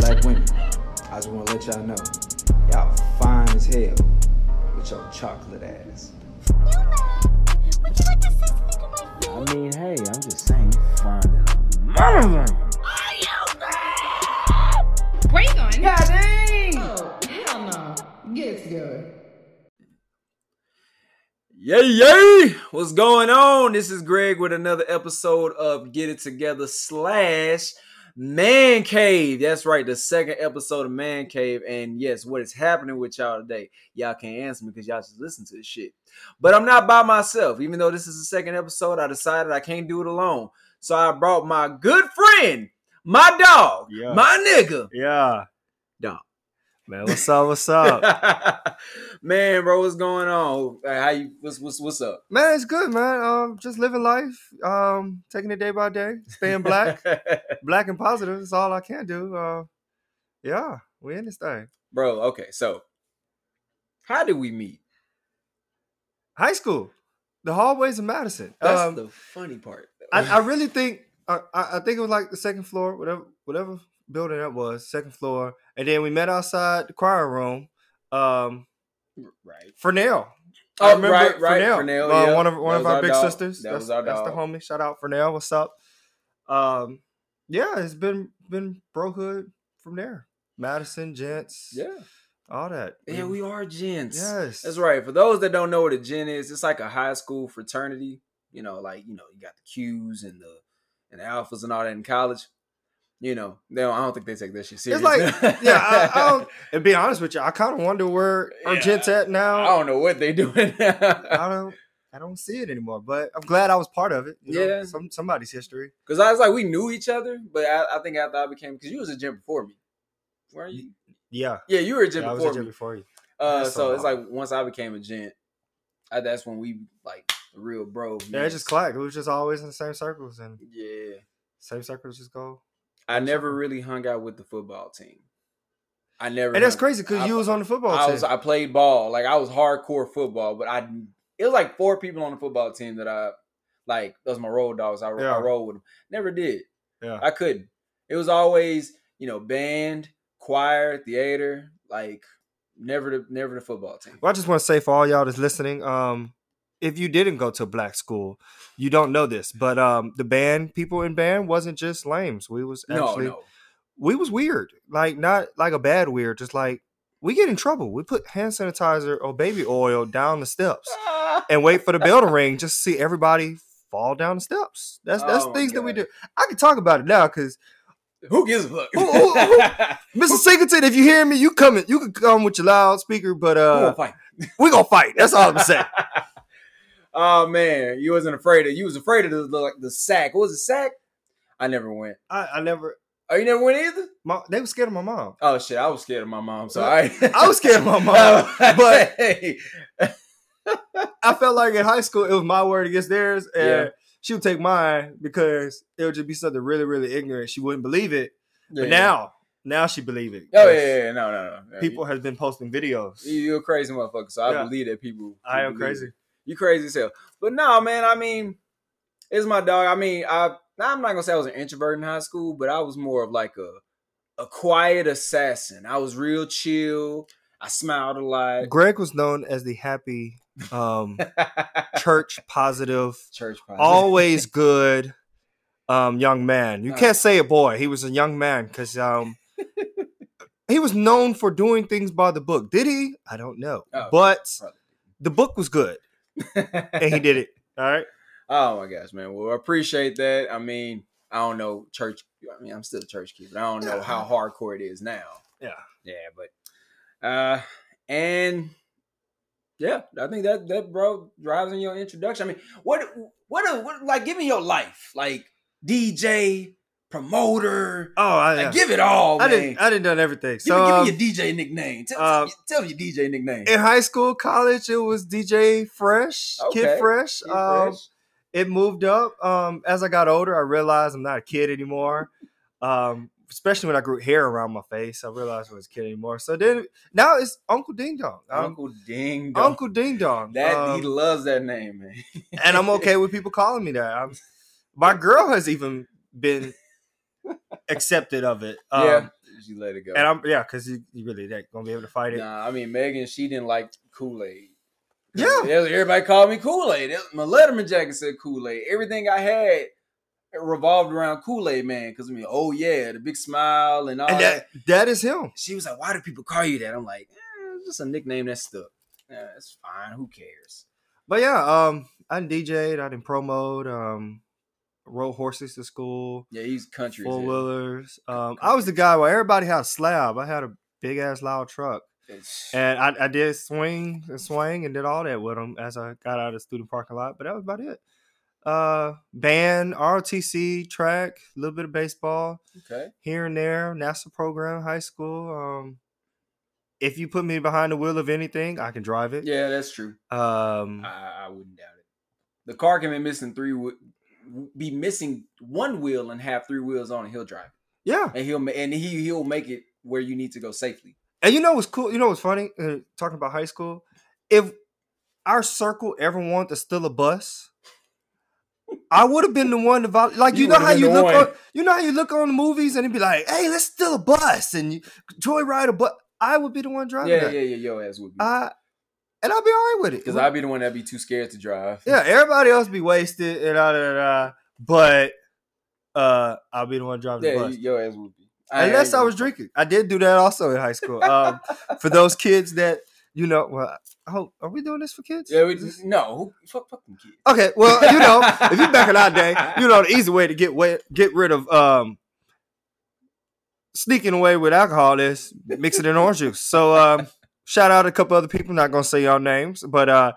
Black women, I just want to let y'all know, y'all fine as hell with your chocolate ass. You mad? Would you like to say something to my face? I mean, hey, I'm just saying, you fine than a motherfucker. Are you mad? Where you going? God dang! Oh, hell no. Get it together. Yay, yay! What's going on? This is Greg with another episode of Get It Together slash Man Cave. That's right, the second episode of Man Cave. And yes, what is happening with y'all today? Y'all can't answer me because y'all just listen to this shit. But I'm not by myself. Even though this is the second episode, I decided I can't do it alone. So I brought my good friend, my dog, Yeah. my nigga, Yeah. Dog. Man, what's up? What's up? man, bro, what's going on? How you? What's what's what's up? man, it's good, man. Um, just living life. Um, taking it day by day, staying black, black and positive. That's all I can do. Uh, yeah, we in this thing. bro. Okay, so how did we meet? High school, the hallways of Madison. That's um, the funny part. I, I really think I, I I think it was like the second floor, whatever whatever building that was, second floor, and then we met outside the choir room. Um, right. Fernell. Oh, I remember right, right, Fernell, Fernell, uh, yeah. one of one That of our, big dog. sisters. That that's, was our that's the homie. Shout out Fernell. What's up? Um, yeah, it's been been brohood from there. Madison, gents, Yeah. all that. Yeah, we are gents. Yes, That's right. For those that don't know what a gen is, it's like a high school fraternity. You know, like you know, you got the Qs and the and the alphas and all that in college. You know, they don't, I don't think they take this shit serious. It's like, yeah, I, I don't. And be honest with you, I kind of wonder where our Yeah. gents at now. I don't know what they doing. I don't I don't see it anymore. But I'm glad I was part of it. you know, Yeah. some somebody's history. Because I was like, we knew each other, but I, I think after I became, because you was a gym before me, weren't you? Yeah, Yeah, you were a gym yeah I was before a gym me. before you. Uh, so so it's like once I became a gent, I, that's when we like real bro. Yeah, it just clacked. We was just always in the same circles, and Yeah, same circles just go. I never really hung out with the football team. I never, And that's hung- crazy because you was on the football I team. was I played ball like I was hardcore football, but I it was like four people on the football team that I like. Those my road dogs. I, Yeah. I rolled with them. Never did. yeah, I couldn't. It was always, you know, band, choir, theater, like never the never the football team. Well, I just want to say for all y'all that's listening, um, if you didn't go to a black school, you don't know this, but um, the band people in band wasn't just lames. We was actually no. we was weird, like not like a bad weird, just like we get in trouble. We put hand sanitizer or baby oil down the steps and wait for the bell to ring just to see everybody fall down the steps. That's that's Oh things that we do. I can talk about it now because Who gives a fuck? Who- who- Mr. Singleton, if you hear me, you coming, you can come with your loudspeaker, but Who uh, gonna fight? we gonna fight. That's all I'm saying. oh man, you wasn't afraid of you was afraid of the the, like the sack. What was the sack? I never went. I, I never. Oh, you never went either? My, they were scared of my mom. Oh shit, I was scared of my mom. So I, I was scared of my mom, but- Hey. I felt like in high school it was my word against theirs, and Yeah. she would take mine because it would just be something really, really ignorant. She wouldn't believe it, Yeah. but now, now she believe it. oh yeah, yeah, yeah, no, no, no. Yeah, People has been posting videos. you, you're a crazy motherfucker. So I Yeah. believe that people. I am crazy. it. You crazy as hell. But no, man. I mean, it's my dog. I mean, I I'm not gonna say I was an introvert in high school, but I was more of like a a quiet assassin. I was real chill. I smiled a lot. Greg was known as the happy, um, church positive, Church positive. always good um young man. You can't say a boy. He was a young man because um he was known for doing things by the book. Did he? I don't know. Oh, but probably. the book was good and he did it. All right. Oh my gosh, man. Well, I appreciate that. I mean, I don't know church. I mean, I'm still a church kid, but I don't know Yeah. how hardcore it is now. Yeah. Yeah, but uh, and yeah, I think that that bro drives in your introduction. I mean, what what what like give me your life like DJ promoter. Oh, I, Like, give it all, I man. didn't. I didn't done everything. give, So me, give me your DJ nickname. Tell, um, tell me your DJ nickname. in high school, college, it was DJ Fresh, Okay. Kid Fresh. Kid um, Fresh. it moved up. Um, as I got older, I realized I'm not a kid anymore. Um, especially when I grew hair around my face, I realized I was a kid anymore. So then now it's Uncle Ding Dong. Um, Uncle Ding Dong. Uncle Ding Dong. That Um, he loves that name, man. and I'm okay with people calling me that. I'm, my girl has even been accepted of it. Um, yeah, She let it go. And I'm yeah, because you, you really ain't gonna be able to fight it. Nah, I mean Megan, she didn't like Kool Aid. Yeah. everybody called me Kool Aid. My Letterman jacket said Kool Aid. Everything I had revolved around Kool Aid Man. Because I mean, oh yeah, the big smile and all And that. that that is him. She was like, "Why do people call you that?" I'm like, eh, "It's just a nickname that stuck. Yeah, it's fine. Who cares?" But yeah, um, I didn't DJ'd, I didn't promote, um, rode horses to school, Yeah, he's country. four wheelers. Um, I was the guy where everybody had a slab. I had a big ass loud truck, It's- and I, I did swing and swing and did all that with them as I got out of the student parking lot. But that was about it. Uh, band, ROTC, track, a little bit of baseball okay. here and there, NASA program, high school. Um, if you put me behind the wheel of anything, I can drive it. Yeah, that's true. Um, I, I wouldn't doubt it. The car can be missing three, be missing one wheel and have three wheels on, and he'll drive, yeah. and he'll and he he'll make it where you need to go safely. And you know what's cool? You know what's funny? Uh, talking about high school, if our circle ever wanted to steal a bus, I would have been the one to vol- like. You, You know how you look one. on. You know how you look on the movies and it'd be like, "Hey, let's steal a bus," and you joyride a bus. I would be the one driving Yeah, that. yeah, yeah. Your ass would be I, and I'll be all right with it because I'd be the one that'd be too scared to drive. yeah, everybody else be wasted and da, da, da, but uh, I'll be the one driving yeah, the bus. your ass would be. Unless I was drinking. I did do that also in high school. Um, for those kids that you know, well, I hope are we doing this for kids? Yeah, we just, no, fuck, fuck them kids. Okay, well, you know, if you back in our day, you know the easy way to get way, get rid of um sneaking away with alcohol is mix it in orange juice. So um shout out a couple other people, not gonna say y'all names, but uh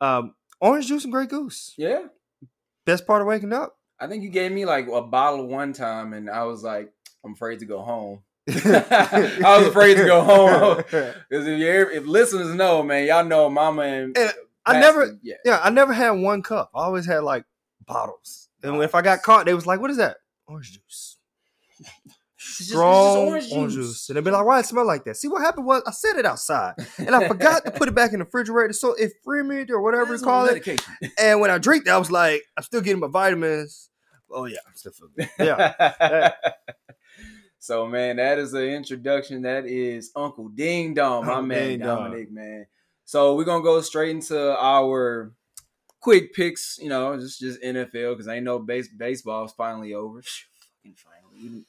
um orange juice and Grey Goose. Yeah, Best part of waking up. I think you gave me like a bottle one time, and I was like, I'm afraid to go home. I was afraid to go home because if if listeners know, man, y'all know Mama and And I never yeah. yeah, I never had one cup. I always had like bottles. And if I got caught, they was like, "What is that? Orange juice." Just- just Strong orange juice. juice. And they'd be like, "Why it smell like that?" See what happened was I set it outside, and I forgot to put it back in the refrigerator, so it fermented or whatever you call it. And when I drink that, I was like, "I'm still getting my vitamins." Oh yeah, I'm still feeling good. Yeah, so man, that is the introduction. That is Uncle Ding Dong, my Uncle man Ding Dong. Dominic, man. So we're gonna go straight into our quick picks. You know, just just NFL because I ain't know base baseball is finally over. Fucking finally,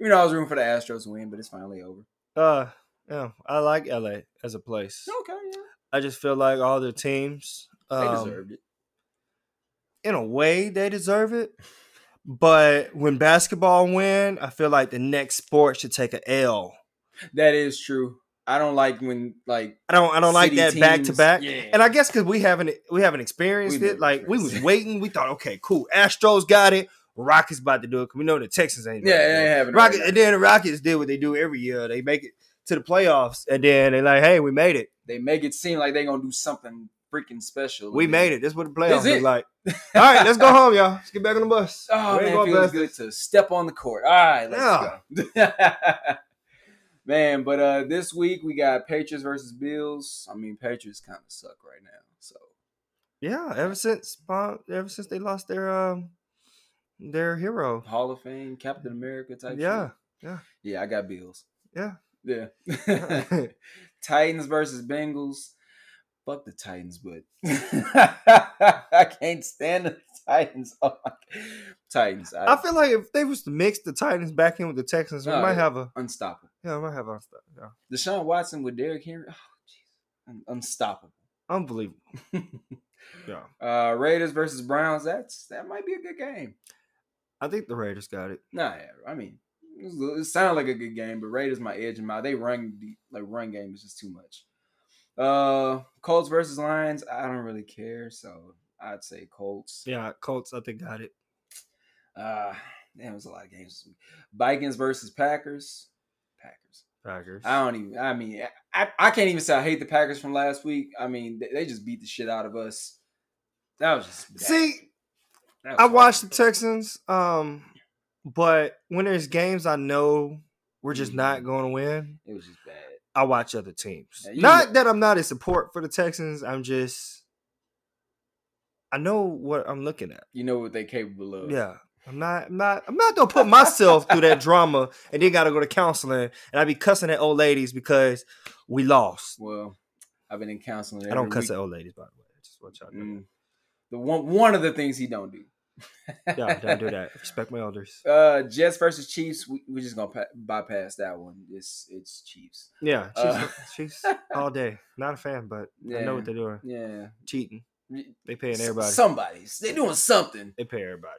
even though I was rooting for the Astros to win, but it's finally over. uh, yeah. I like LA as a place. Okay, yeah, I just feel like all the teams, they um, deserved it. in a way they deserve it. But when basketball win, I feel like the next sport should take a L. That is true. I don't like when like I don't I don't like that back to back. yeah. And I guess because we haven't we haven't experienced We it. Like we was waiting. We thought, okay, cool. Astros got it. Rockets about to do it because we know the Texans ain't. Yeah, about to they ain't it. having it Rockets, right and then the Rockets did what they do every year. They make it to the playoffs, and then they like, hey, we made it. they make it seem like they're gonna do something freaking special. We made it. This is what the playoffs look like. All right, let's go home, y'all. Let's get back on the bus. Oh ain't man, feels good to step on the court. All right, let's go. man, but uh this week we got Patriots versus Bills. I mean, Patriots kind of suck right now. So Yeah, ever since ever since they lost their um their hero. Hall of Fame, Captain America type. Yeah, shit. yeah. yeah. I got Bills. Yeah. Yeah. Titans versus Bengals. Fuck the Titans, but I can't stand the Titans. Oh my Titans. I, I feel like if they was to mix the Titans back in with the Texans, we Oh, might have a unstoppable. yeah, we might have unstoppable. yeah. Deshaun Watson with Derrick Henry. Oh, jeez. Unstoppable. unbelievable. Yeah, Uh, Raiders versus Browns. That's that might be a good game. I think the Raiders got it. Nah, yeah, I mean, it, was- it sounded like a good game, but Raiders my edge them my They run the- like run game is just too much. Uh, Colts versus Lions. I don't really care, so I'd say Colts. Yeah, Colts. I think got it. Uh, damn, it was a lot of games. this. Vikings versus Packers. Packers. Packers. I don't even. I mean, I, I can't even say I hate the Packers from last week. I mean, they, they just beat the shit out of us. That was just bad. See, I watch the. Texans, um, but when there's games I know we're just not Mhm. going to win, It was just bad. I watch other teams. Yeah, not know- that I'm not in support for the Texans. I'm just I know what I'm looking at. You know what they're capable of. Yeah. I'm not. I'm not. I'm not gonna put myself through that drama and then gotta go to counseling and I be cussing at old ladies because we lost. Well, I've been in counseling. I don't cuss week. at old ladies, by the way. Just what y'all. Mm. The one one of the things he don't do. Yeah, don't do that. Respect my elders. Uh, Jets versus Chiefs. We, we're just gonna pa- bypass that one. It's it's Chiefs. Yeah, she's, Uh, she's all day. Not a fan, but I know what they're doing. Yeah, Cheating. They paying everybody. Somebody's they doing something. They pay everybody.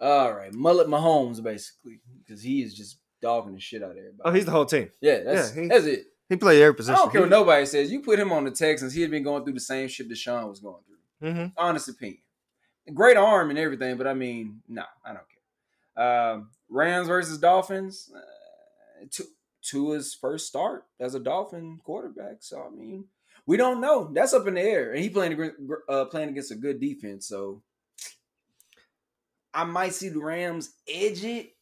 All right, Mullet Mahomes basically because he is just dogging the shit out of everybody. Oh, he's the whole team. yeah, that's yeah, he- that's it. He played every position. I don't care what nobody says. You put him on the Texans, he had been going through the same shit Deshaun was going through. Hmm Honest opinion. Great arm and everything, but I mean, no, I don't care. Um, Rams versus Dolphins. Uh, Tu- Tua's first start as a Dolphin quarterback. So I mean, we don't know. That's up in the air, and he playing against, uh, playing against a good defense. So I might see the Rams edge it.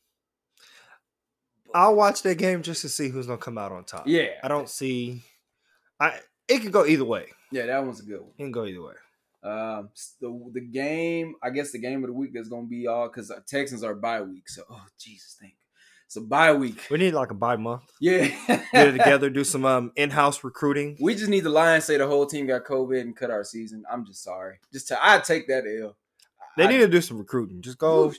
I'll watch that game just to see who's gonna come out on top. Yeah, I don't see. I it could go either way. Yeah, that one's a good one. It can go either way. Um, the the game, I guess the game of the week that's gonna be all because Texans are bye week. So, oh Jesus, thank. So bye week. We need like a bye month. Yeah, Get it together. Do some um in-house recruiting. We just need the Lions say the whole team got COVID and cut our season. I'm just sorry. Just to, I take that L. They I- need to do some recruiting. Just go.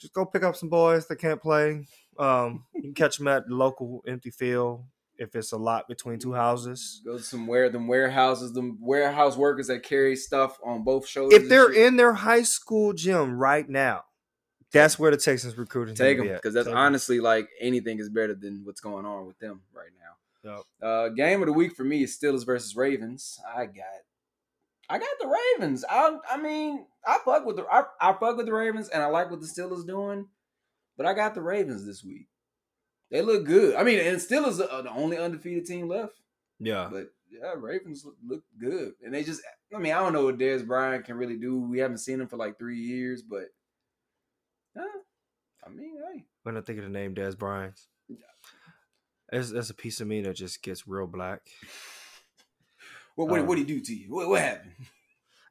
Just go pick up some boys that can't play. Um, you can catch them at the local empty field if it's a lot between two houses. Go to some where them warehouses, them warehouse workers that carry stuff on both shoulders. If they're in their high school gym right now, that's where the Texans recruiting. take them because that's Take honestly like anything is better than what's going on with them right now. Yep. Uh, game of the week for me is Steelers versus Ravens. I got, I got the Ravens. I, I mean, I fuck with the, I, I fuck with the Ravens, and I like what the Steelers doing, but I got the Ravens this week. They look good. I mean, and still is the only undefeated team left, Yeah, but yeah, Ravens look, look good, and they just, I mean, I don't know what Dez Bryant can really do. We haven't seen him for like three years, but, uh, I mean, hey. when I think of the name Dez Bryant, there's a piece of me that just gets real black. What what Um, what did he do to you? What what happened?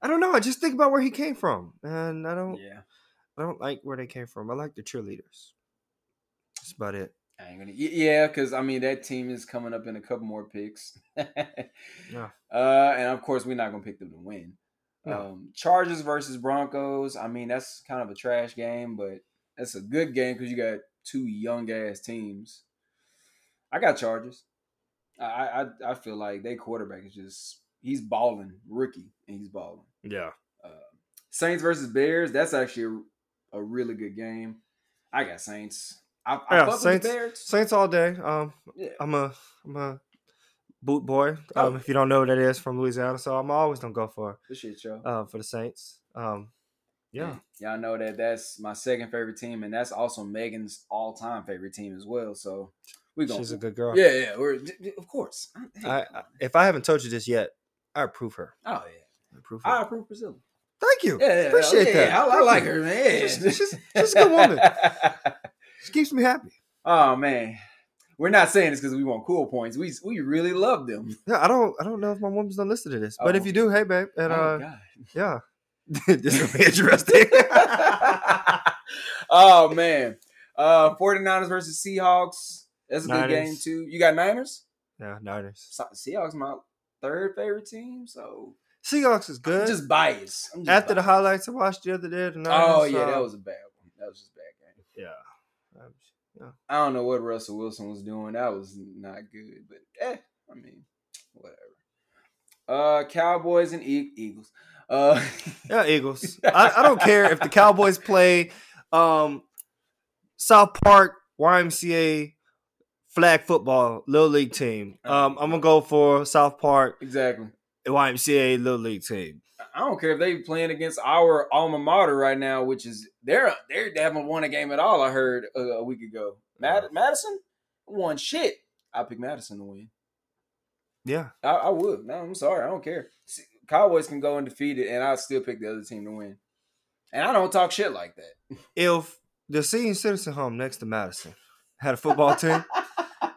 I don't know. I just think about where he came from, and I don't. Yeah, I don't like where they came from. I like the cheerleaders. That's about it. I ain't gonna. Yeah, because I mean that team is coming up in a couple more picks. Yeah. Uh, and of course we're not gonna pick them to win. No. Um, Chargers versus Broncos. I mean that's kind of a trash game, but that's a good game because you got two young ass teams. I got Chargers. I I I feel like they quarterback is just he's balling rookie and he's balling. Yeah. Uh, Saints versus Bears. That's actually a, a really good game. I got Saints. I, I Yeah, Saints- the. Saints all day. Um, Yeah. I'm a I'm a boot boy. Oh. Um, if you don't know what that is from Louisiana, so I'm always gonna go for Good shit, yo. uh for the Saints. Um, yeah. Y'all know that that's my second favorite team, and that's also Megan's all-time favorite team as well. So we going. She's a good girl. Yeah, yeah. We're of course. I, I if I haven't told you this yet, I approve her. oh yeah, I approve her. I approve Priscilla. Thank you. Yeah, yeah, Appreciate yeah, that. I, I like you. her, man. She's, she's, she's a good woman. She keeps me happy. oh man, we're not saying this because we want cool points. We we really love them. Yeah, I don't I don't know if my woman's done listed to this, but if Oh. you do, hey babe, and oh uh, God. yeah, this will be interesting. oh man. Uh 49ers versus Seahawks. That's a good game too. You got Niners? yeah, Niners. Se- Seahawks my third favorite team, so Seahawks is I'm good. just biased. I'm just After the highlights I watched the other day, the Niners, Oh yeah, that uh, was a bad one. That was just a bad game. yeah. I don't know what Russell Wilson was doing. That was not good, but eh, I mean, whatever. Uh Cowboys and e- Eagles. Uh Yeah, Eagles. I, I don't care if the Cowboys play um, South Park YMCA flag football little league team. Um, I'm gonna go for South Park exactly. YMCA little league team. I don't care if they playing against our alma mater right now, which is they're they're they haven't won a game at all. I heard a, a week ago. Mad- Madison won shit. I pick Madison to win. Yeah, I, I would. No, I'm sorry. I don't care. See, Cowboys can go undefeated, and I still pick the other team to win. And I don't talk shit like that. if the senior citizen home next to Madison had a football team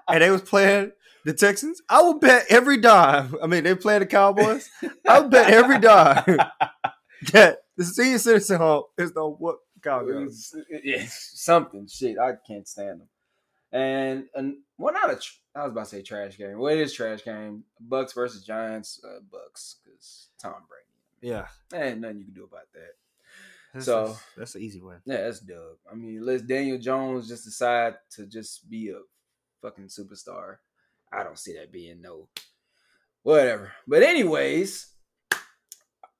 and they was playing the Texans, I will bet every dime. I mean, they play the Cowboys. I'll bet every dime that the senior citizen home is the what Cowgirls. yeah, something shit. I can't stand them. And and well, not a. Tr- I was about to say trash game. Well, it is trash game. Bucs versus Giants. Uh, Bucs because Tom Brady. Yeah. Ain't nothing you can do about that. That's, So- that's, that's an easy win. Yeah, that's Doug. I mean, let Daniel Jones just decide to just be a fucking superstar. I don't see that being no whatever. But anyways,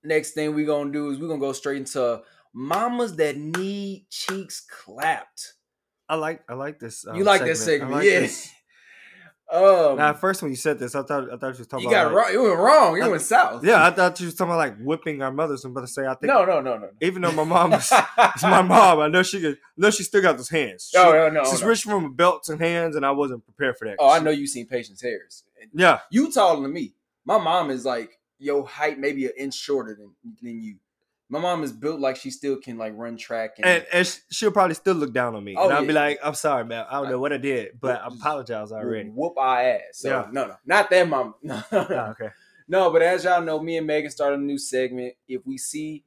next thing we gonna do is we're gonna go straight into mamas that need cheeks clapped. I like I like this. um, you like this segment, like yeah. this. Um, Now, at first when you said this, I thought I thought you was talking you about got like- wrong. You went wrong. You I- went south. Yeah, I thought you was talking about like whipping our mothers. I'm about to say I think No, no, no, no. even though my mom is my mom, I know she could. I know she still got those hands. She, Oh, no, no, she's no. rich from belts and hands, and I wasn't prepared for that. Oh, I know you seen Patience hairs. Yeah, You taller than me. My mom is like your height, maybe an inch shorter than than you. My mom is built like she still can like run track and, and, and she'll probably still look down on me, Oh, and I'll be like, "I'm sorry, man. I don't know what I did, but I apologize already." whoop our ass. So Yeah. no, no, not that mom. No, Ah, okay. no, but as y'all know, me and Megan started a new segment. If we see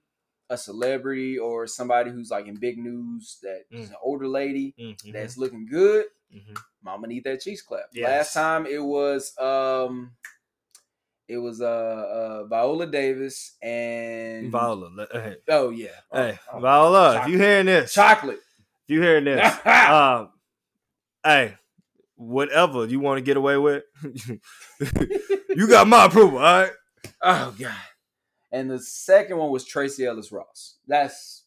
a celebrity or somebody who's like in big news that is Mm. an older lady Mhm, that's looking good, mhm. Mama need that cheese clap. Yes. Last time it was um it was uh, uh Viola Davis and Viola, hey, Oh yeah. Oh, hey, oh. Viola, if you hearing this, chocolate. if you hearing this, um, hey, whatever you want to get away with, you got my approval. All right. oh god. And the second one was Tracee Ellis Ross. That's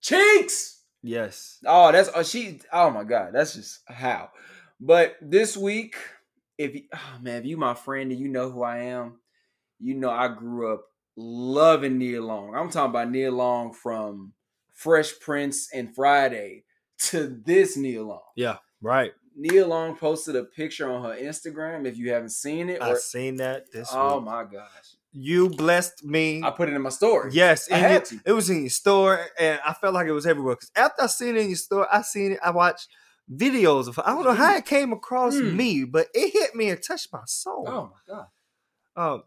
cheeks. Yes. Oh, that's oh she. Oh my god, that's just how. But this week, if you, oh ah, man, if you my friend and you know who I am, you know I grew up loving Nia Long. I'm talking about Nia Long from Fresh Prince and Friday to this Nia Long. Yeah. Right. Nia Long posted a picture on her Instagram. If you haven't seen it, I or, seen that this oh week. my gosh, You blessed me. I put it in my story. Yes, I had your- to. it was in your store, and I felt like it was everywhere. Because after I seen it in your store, I seen it. I watched videos of. I don't know how it came across Mm. me, but it hit me and touched my soul. Oh my god, Um,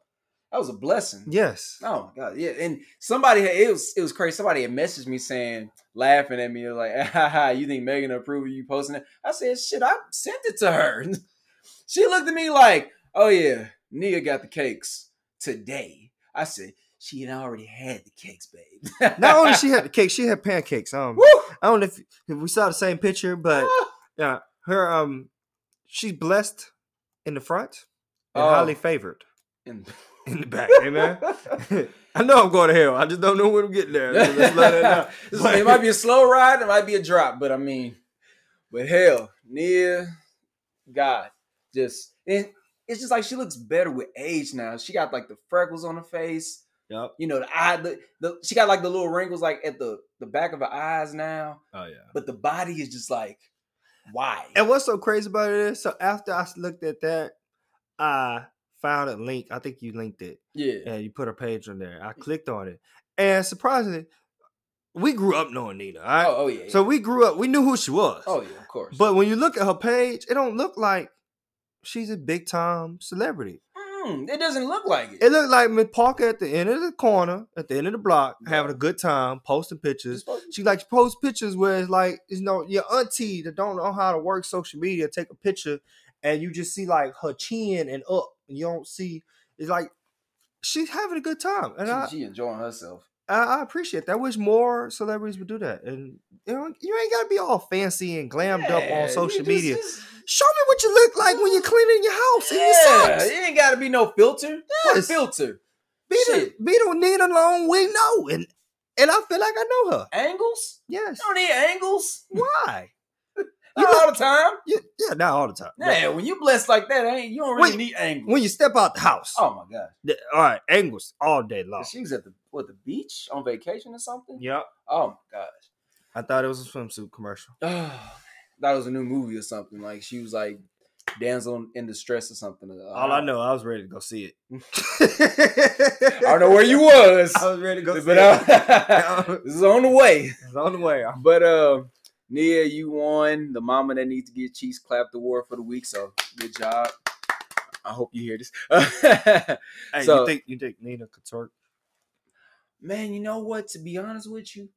that was a blessing. yes. Oh my god, yeah. And somebody had, it was it was crazy. Somebody had messaged me saying, laughing at me, like, "Ha you think Megan approved of you posting it? I said, shit, I sent it to her. she looked at me like, oh yeah, Nia got the cakes today. I said, she had already had the cakes, babe. Not only she had the cake, she had pancakes. Um, Woo! I don't know if, if we saw the same picture, but. Yeah, her um, she's blessed in the front and Oh. highly favored And- in the back. Amen. I know I'm going to hell. I just don't know when I'm getting there. So let's let it know. It might be a slow ride, it might be a drop, but I mean, but hell, near God, just and it's just like she looks better with age now. She got like the freckles on her face, Yep. you know, the eye, the, the she got like the little wrinkles like at the the back of her eyes now, Oh yeah. but the body is just like why? And what's so crazy about it is, so after I looked at that, I found a link. I think you linked it, Yeah, and you put a page on there. I clicked on it, and surprisingly, we grew up knowing Nia. All right, oh, oh yeah, so we grew up. We knew who she was. oh yeah, of course. But when you look at her page, it don't look like she's a big time celebrity. Mm, it doesn't look like it. It looked like Miss Parker at the end of the corner, at the end of the block, having a good time, posting pictures. supposed She like to post pictures where it's like, you know, your auntie that don't know how to work social media take a picture and you just see like her chin and up. And you don't see it's like she's having a good time. And I, she, she enjoying herself. I I appreciate that. I wish more celebrities would do that. And you know, you ain't gotta be all fancy and glammed up on social just- media. just- Show me what you look like when you're cleaning your house Yeah, socks. it ain't got to be no filter. What filter? Be the be the Nia Long we know, and and I feel like I know her. Angles? Yes. You don't need angles. Why? Not You all the time. Yeah, yeah, not all the time. Yeah, when you blessed like that, ain't you don't really Wait, need angles. When you step out the house, oh my god, the- all right, angles all day long. she was at the what the beach on vacation or something. Yep. Oh my gosh. I thought it was a swimsuit commercial. Oh, that was a new movie or something. Like she was like damsel in distress or something. All I know, I was ready to go see it. I don't know where you was, I was ready to go see but it. uh, this is on the way. It's on the way. But uh, Nia, you won the Mama That Needs to Get Cheese Clapped Award for the week. So good job. I hope you hear this. Hey, So- you think you think Nia could twerk? Man, you know what? To be honest with you,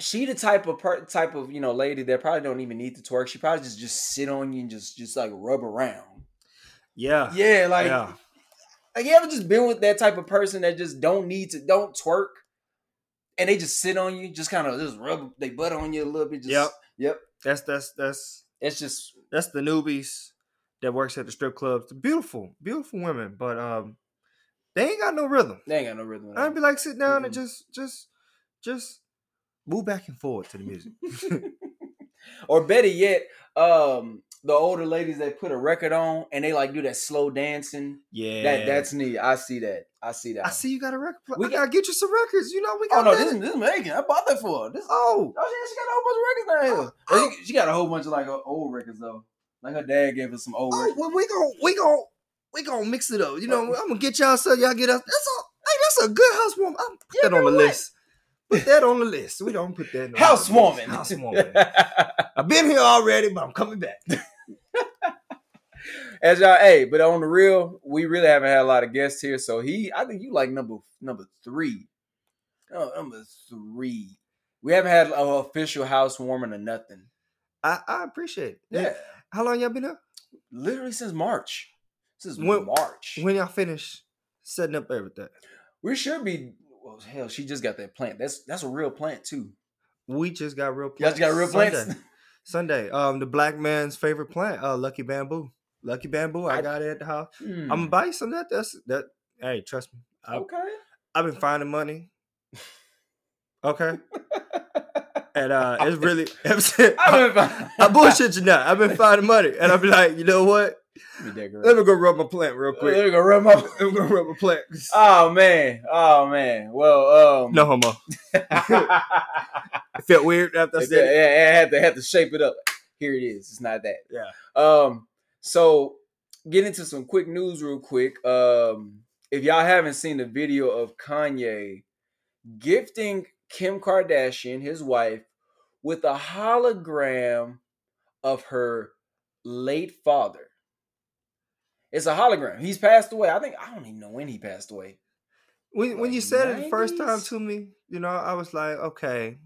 she the type of per, type of you know lady that probably don't even need to twerk. She probably just just sit on you and just just like rub around. Yeah. Yeah, like yeah. like you ever just been with that type of person that just don't need to don't twerk, and they just sit on you, just kind of just rub they butt on you a little bit. Just, Yep. yep. That's that's that's It's just that's the newbies that works at the strip clubs. Beautiful, beautiful women, but um, they ain't got no rhythm. they ain't got no rhythm. I'd be like, sit down and Mhm. just just just move back and forward to the music. or better yet, um, the older ladies that put a record on and they like do that slow dancing. yeah, That that's me. I see that. I see that. I see you got a record. We I gotta get you some records. You know we Oh got. no, that. this is this is Megan. I bought that for her. This, oh, oh yeah, she got a whole bunch of records down here. Oh, She, she got a whole bunch of like old records though. Like her dad gave her some old oh, records. well, we gon' we gon' we gonna mix it up. You know, I'm gonna get y'all so y'all get us. That's all. Hey, that's a good housewarming. I'm put You that on the what? list. Put that on the list. We don't put that. on the Housewarming. list. Housewarming. I've been here already, but I'm coming back. As y'all, hey, but on the real, we really haven't had a lot of guests here. So he, I think you like number number three. No, number three. We haven't had an official housewarming or nothing. I, I appreciate it. Yeah, How long y'all been up? literally since March. Since When- March. When y'all finish setting up everything? we should be. Well, hell, she just got that plant. That's that's a real plant too. We just got real Y'all plants. just got real plants. Sunday. Sunday. Um, the black man's favorite plant, uh, Lucky Bamboo. Lucky Bamboo. I, I- got it at the house. Hmm, I'm gonna buy you some of that. That's that. Hey, trust me. I, okay. I've been finding money. Okay, and uh, it's really. I, I've been fine. I bullshit you not. I've been finding money, and I'll be like, you know what? Let me. Let me go rub my plant real quick. Let quick. me go rub my. Let me go rub my plant. Oh man. Oh man. Well, um. No homo. It felt weird after I yeah, said it. yeah, I had to had to shape it up. Here it is. It's not that. Yeah. Um. So get into some quick news real quick. Um. If y'all haven't seen the video of Kanye gifting Kim Kardashian, his wife, with a hologram of her late father. It's a hologram. He's passed away. I think I don't even know when he passed away. When when you like said it the first time to me, you know, I was like, okay,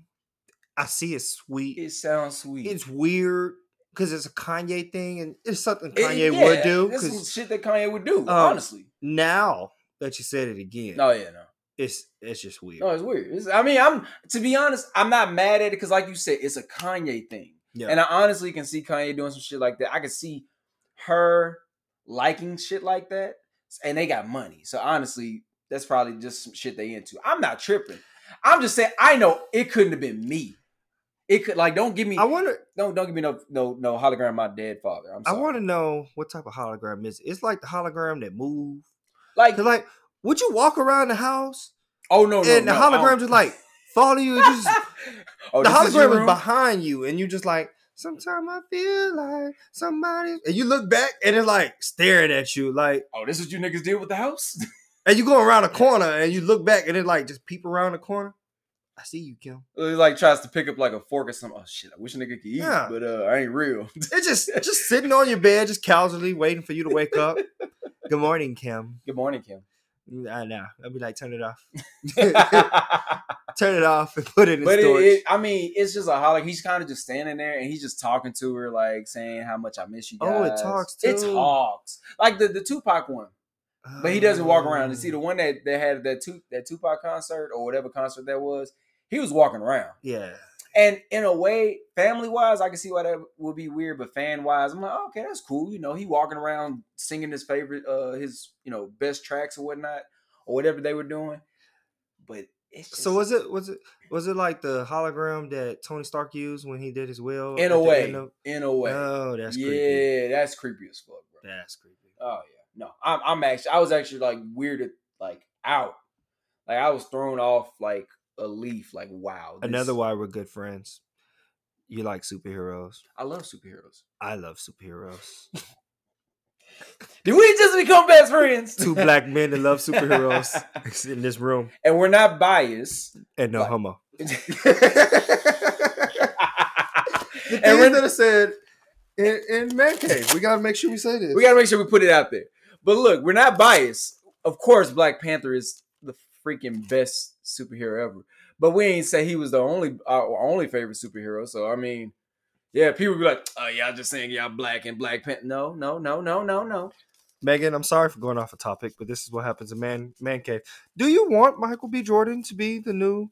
I see it's sweet. It sounds sweet. It's weird because it's a Kanye thing, and it's something It- Kanye yeah, would do. This is shit that Kanye would do. Um, honestly. now that you said it again, oh yeah, no. it's it's just weird. No, it's weird. It's- I mean, I'm to be honest, I'm not mad at it because, like you said, it's a Kanye thing, yeah, and I honestly can see Kanye doing some shit like that. I can see her liking shit like that, and they got money. So honestly, that's probably just some shit they into. I'm not tripping. I'm just saying I know it couldn't have been me. It could like don't give me I wonder. don't don't give me no no no hologram my dead father. I'm I want to know what type of hologram is. it. It's like the hologram that move. like like, would you walk around the house oh no no and the no, hologram just like follow you? Just oh, the hologram is behind you, and you just like. Sometimes I feel like somebody, and you look back and it's like staring at you, like, Oh, this is what you niggas did with the house. and you go around a corner and you look back and it like just peep around the corner. I see you, Kim. He like tries to pick up like a fork or something. Oh shit! I wish a nigga could eat, Yeah. but uh, I ain't real. It's just just sitting on your bed, just casually waiting for you to wake up. Good morning, Kim. Good morning, Kim. Mm, I know. I'd be like, turn it off. turn it off and put it in it, storage. it, I mean, it's just a holic. He's kind of just standing there and he's just talking to her, like saying how much I miss you guys. Oh, it talks, It talks like the the Tupac one, but he doesn't walk around. You see Oh. the one that that had that two that Tupac concert or whatever concert that was. He was walking around. Yeah. And in a way, family wise, I can see why that would be weird. But fan wise, I'm like, oh, okay, that's cool. You know, he walking around singing his favorite, uh, his you know best tracks or whatnot, or whatever they were doing. But it's just, So was it was it was it like the hologram that Tony Stark used when he did his will? in a way, of- in a way, Oh, that's yeah, creepy. that's creepy as fuck, bro. That's creepy. Oh yeah, no, I'm, I'm actually, I was actually like weirded, like out, like I was thrown off like a leaf. Like wow, this- Another why we're good friends. You like superheroes. I love superheroes. I love superheroes. Did we just become best friends? Two black men that love superheroes in this room, and we're not biased. and no Like- homo. And we're- that are said in, in man cave. We gotta make sure we say this. we gotta make sure we put it out there. But look, we're not biased. Of course, Black Panther is the freaking best superhero ever. but we ain't say he was the only our only favorite superhero. So I mean, yeah, people be like, "Oh, y'all just saying y'all black and Black Panther." No, no, no, no, no, no. Megan, I'm sorry for going off a topic, but this is what happens in man man cave. Do you want Michael B. Jordan to be the new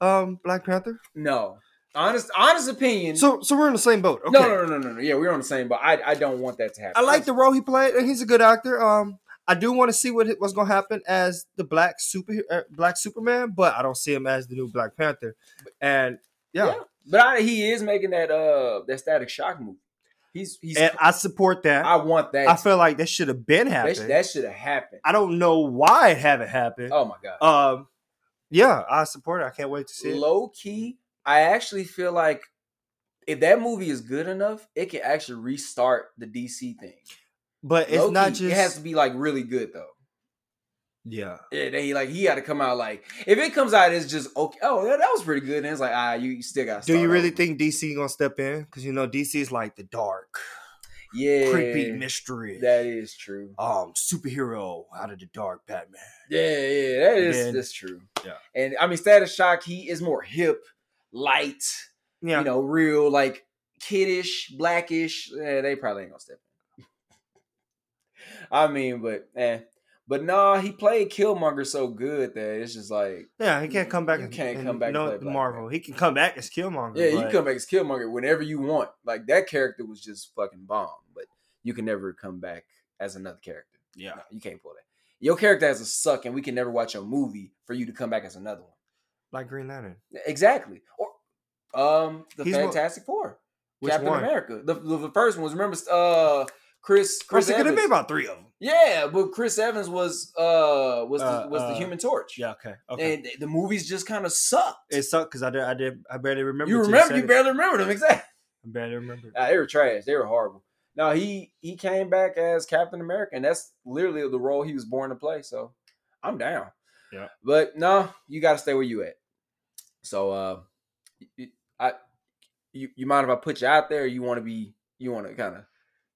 um Black Panther? No. Honest honest opinion. So so we're in the same boat. Okay. no, no, no, no, no, no. Yeah, we're on the same, but I I don't want that to happen. I like the role he played, and he's a good actor. Um, I do want to see what what's going to happen as the black super uh, black Superman, but I don't see him as the new Black Panther. And yeah, Yeah. But I, he is making that uh that static shock move. He's he's and I support that. I want that. I feel like that should have been that, happened. sh- that should have happened. I don't know why it haven't happened. Oh my god. Um, yeah, I support it. I can't wait to see it. Low key, I actually feel like if that movie is good enough, it can actually restart the DC thing. But it's Low not just it has to be like really good though. yeah. Yeah, they like he had to come out like if it comes out it's just okay. Oh, yeah, that was pretty good. And it's like ah, you, you still got. Do you really think DC gonna step in? Because you know DC is like the dark, Yeah, creepy mystery. That is true. um superhero out of the dark Batman. Yeah, yeah, that is then- that's true. Yeah. and I mean, Static Shock, he is more hip, light, Yeah. you know, real like kiddish, blackish. Yeah, they probably ain't gonna step in. I mean, but eh. But nah, he played Killmonger so good that it's just like, Yeah, he can't come back. You and- can't and come back No, Marvel. Panther. He can come back as Killmonger. yeah, you can come back as Killmonger whenever you want. Like that character was just fucking bomb, but you can never come back as another character. Yeah, No, you can't pull that. Your character has a suck, and we can never watch a movie for you to come back as another one. like Green Lantern. Exactly. Or um the He's Fantastic Four. Captain one? America. The, the the first one was remember uh Chris Chris Chris, it could have been about three of them. yeah, but Chris Evans was uh was Uh, the was the uh, human torch. Yeah, okay, okay. And the movies just kind of sucked. it sucked because I did, I did, I barely remember. you remember said you barely remember them, exactly. I barely remember. Nah, they were trash. They were horrible. Now he he came back as Captain America, and that's literally the role he was born to play. So I'm down. Yeah. But no, you got to stay where you at. So uh, I you you mind if I put you out there? Or you want to be? You want to kind of?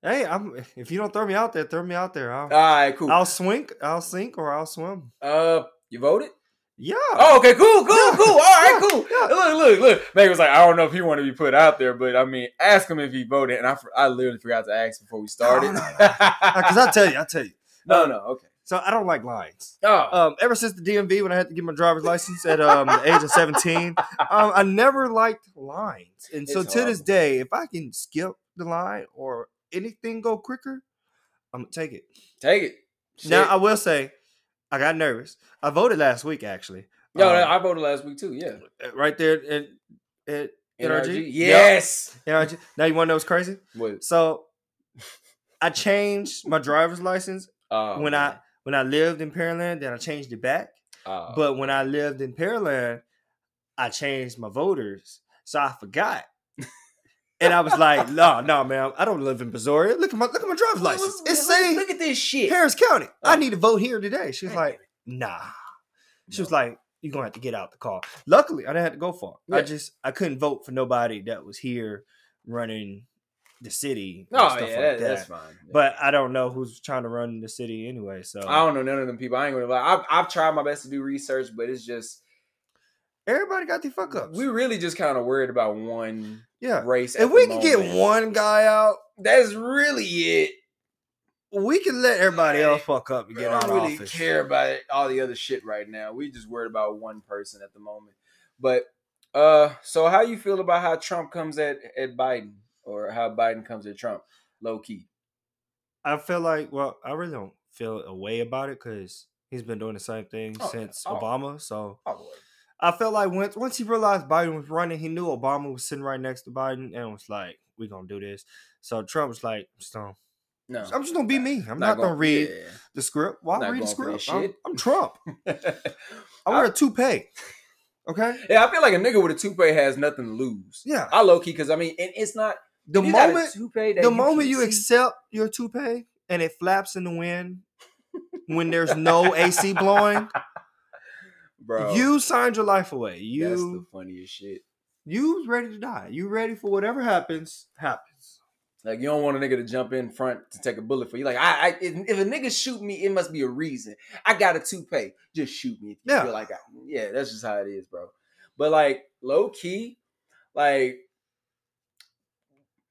Hey, I'm. If you don't throw me out there, throw me out there. I'll, All right, cool. I'll swing, I'll sink, or I'll swim. uh, you voted? Yeah. Oh, okay, cool, cool, Yeah. cool. All right, Yeah, cool. yeah. Look, look, look. Megan was like, I don't know if he want to be put out there, but I mean, ask him if he voted, and I I literally forgot to ask before we started. no, no. Because I tell you, I tell you. no, no, okay. So I don't like lines. Oh, Um, ever since the DMV, when I had to get my driver's license at um, the age of 17, um, I never liked lines. And so It's to this day, if I can skip the line or anything go quicker, I'm to take it. take it. Now, I will say, I got nervous. I voted last week, actually. No, Um, I voted last week too. Yeah. right there at, at NRG. NRG. Yep. Yes. NRG. Now, you want to know what's crazy? What? So I changed my driver's license Oh, when man. I when I lived in Pearland, then I changed it back. Oh. But when I lived in Pearland, I changed my voters, so I forgot. And I was like, "No, no, man, I don't live in Missouri. Look at my look at my driver's license. look- It's saying Look at this shit. Harris County. I need to vote here today." She's like, "Nah." She was like, "You're gonna have to get out the car." Luckily, I didn't have to go far. I just I couldn't vote for nobody that was here running the city. Oh stuff yeah, like that, that. that's fine. Yeah. But I don't know who's trying to run the city anyway. So I don't know none of them people. I ain't gonna lie. I've, I've tried my best to do research, but it's just everybody got their fuck ups. we really just kind of worried about one yeah. race. If at we the can get one guy out, that's really it. we can let everybody Hey, else fuck up and We get don't out of really office. care about all the other shit right now. We just worried about one person at the moment. But uh, so how you feel about how Trump comes at at Biden, or how Biden comes at Trump, low key? I feel like, well, I really don't feel a way about it because he's been doing the same thing Oh, since Oh. Obama. So Oh boy. I felt like once once he realized Biden was running, he knew Obama was sitting right next to Biden and was like, "We're gonna do this." So Trump was like, "Just don't- No, "I'm just gonna be me. I'm not, gonna, read yeah. the script. Why Not read the script? I'm. I'm Trump. I wear a toupee. Okay. Yeah, I feel like a nigga with a toupee has nothing to lose. Yeah. I low key because I mean, and it's not The you got a moment toupee the you moment you see- accept your toupee and it flaps in the wind when there's no AC blowing, bro, you signed your life away. that's the funniest shit. you ready to die. You ready for whatever happens, happens. Like you don't want a nigga to jump in front to take a bullet for you. Like I, I if, if a nigga shoot me, it must be a reason. I got a toupee. Just shoot me if you Yeah. feel like I. Yeah, that's just how it is, bro. But like low key, like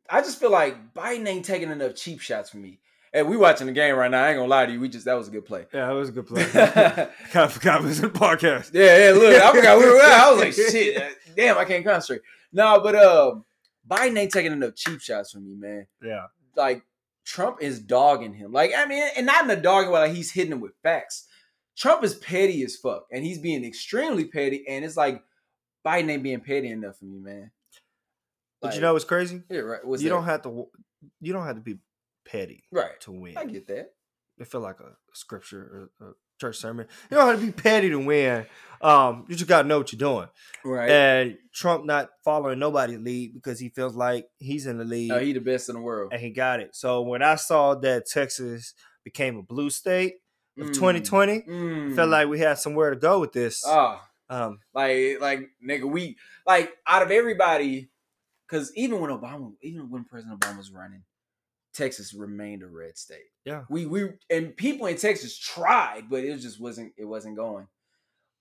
I just feel like Biden ain't taking enough cheap shots for me. And we watching the game right now. I ain't gonna lie to you. We just that was a good play. Yeah, it was a good play. kind of forgot it was in the podcast. yeah. Yeah. Look, I forgot we were. I was like, shit. uh, Damn, I can't concentrate. No, but um, Biden ain't taking enough cheap shots for me, man. Yeah. Like Trump is dogging him. Like I mean, and not in a dogging way. Like he's hitting him with facts. Trump is petty as fuck, and he's being extremely petty. And it's like Biden ain't being petty enough for me, man. But you know what's crazy? yeah, right. What's you that? don't have to. You don't have to be petty right. to win. I get that. It feel like a scripture or a church sermon. You don't have to be petty to win. Um, you just gotta know what you're doing. Right. And Trump not following nobody's lead because he feels like he's in the lead no, he the best in the world. and he got it. So when I saw that Texas became a blue state of Mm. 2020, I Mm. felt like we had somewhere to go with this. Ah, Um, like like nigga, we like out of everybody, because even when Obama, even when President Obama was running, Texas remained a red state. Yeah. we we and people in Texas tried, but it just wasn't it wasn't going.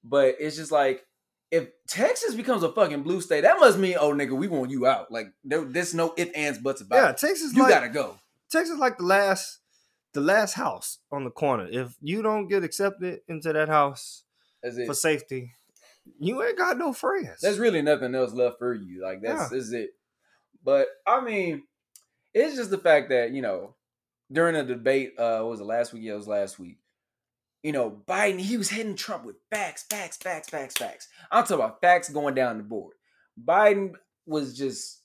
But it's just like if Texas becomes a fucking blue state, that must mean oh nigga, we want you out. Like there, there's no if ands buts about yeah, it. Texas You like gotta go. Texas like the last the last house on the corner. If you don't get accepted into that house for safety, you ain't got no friends. There's really nothing else left for you. Like that's Yeah. this is it. But I mean, it's just the fact that you know during the debate, uh, was it last week? Yeah, it was last week. You know, Biden he was hitting Trump with facts, facts, facts, facts, facts. I'm talking about facts going down the board. Biden was just.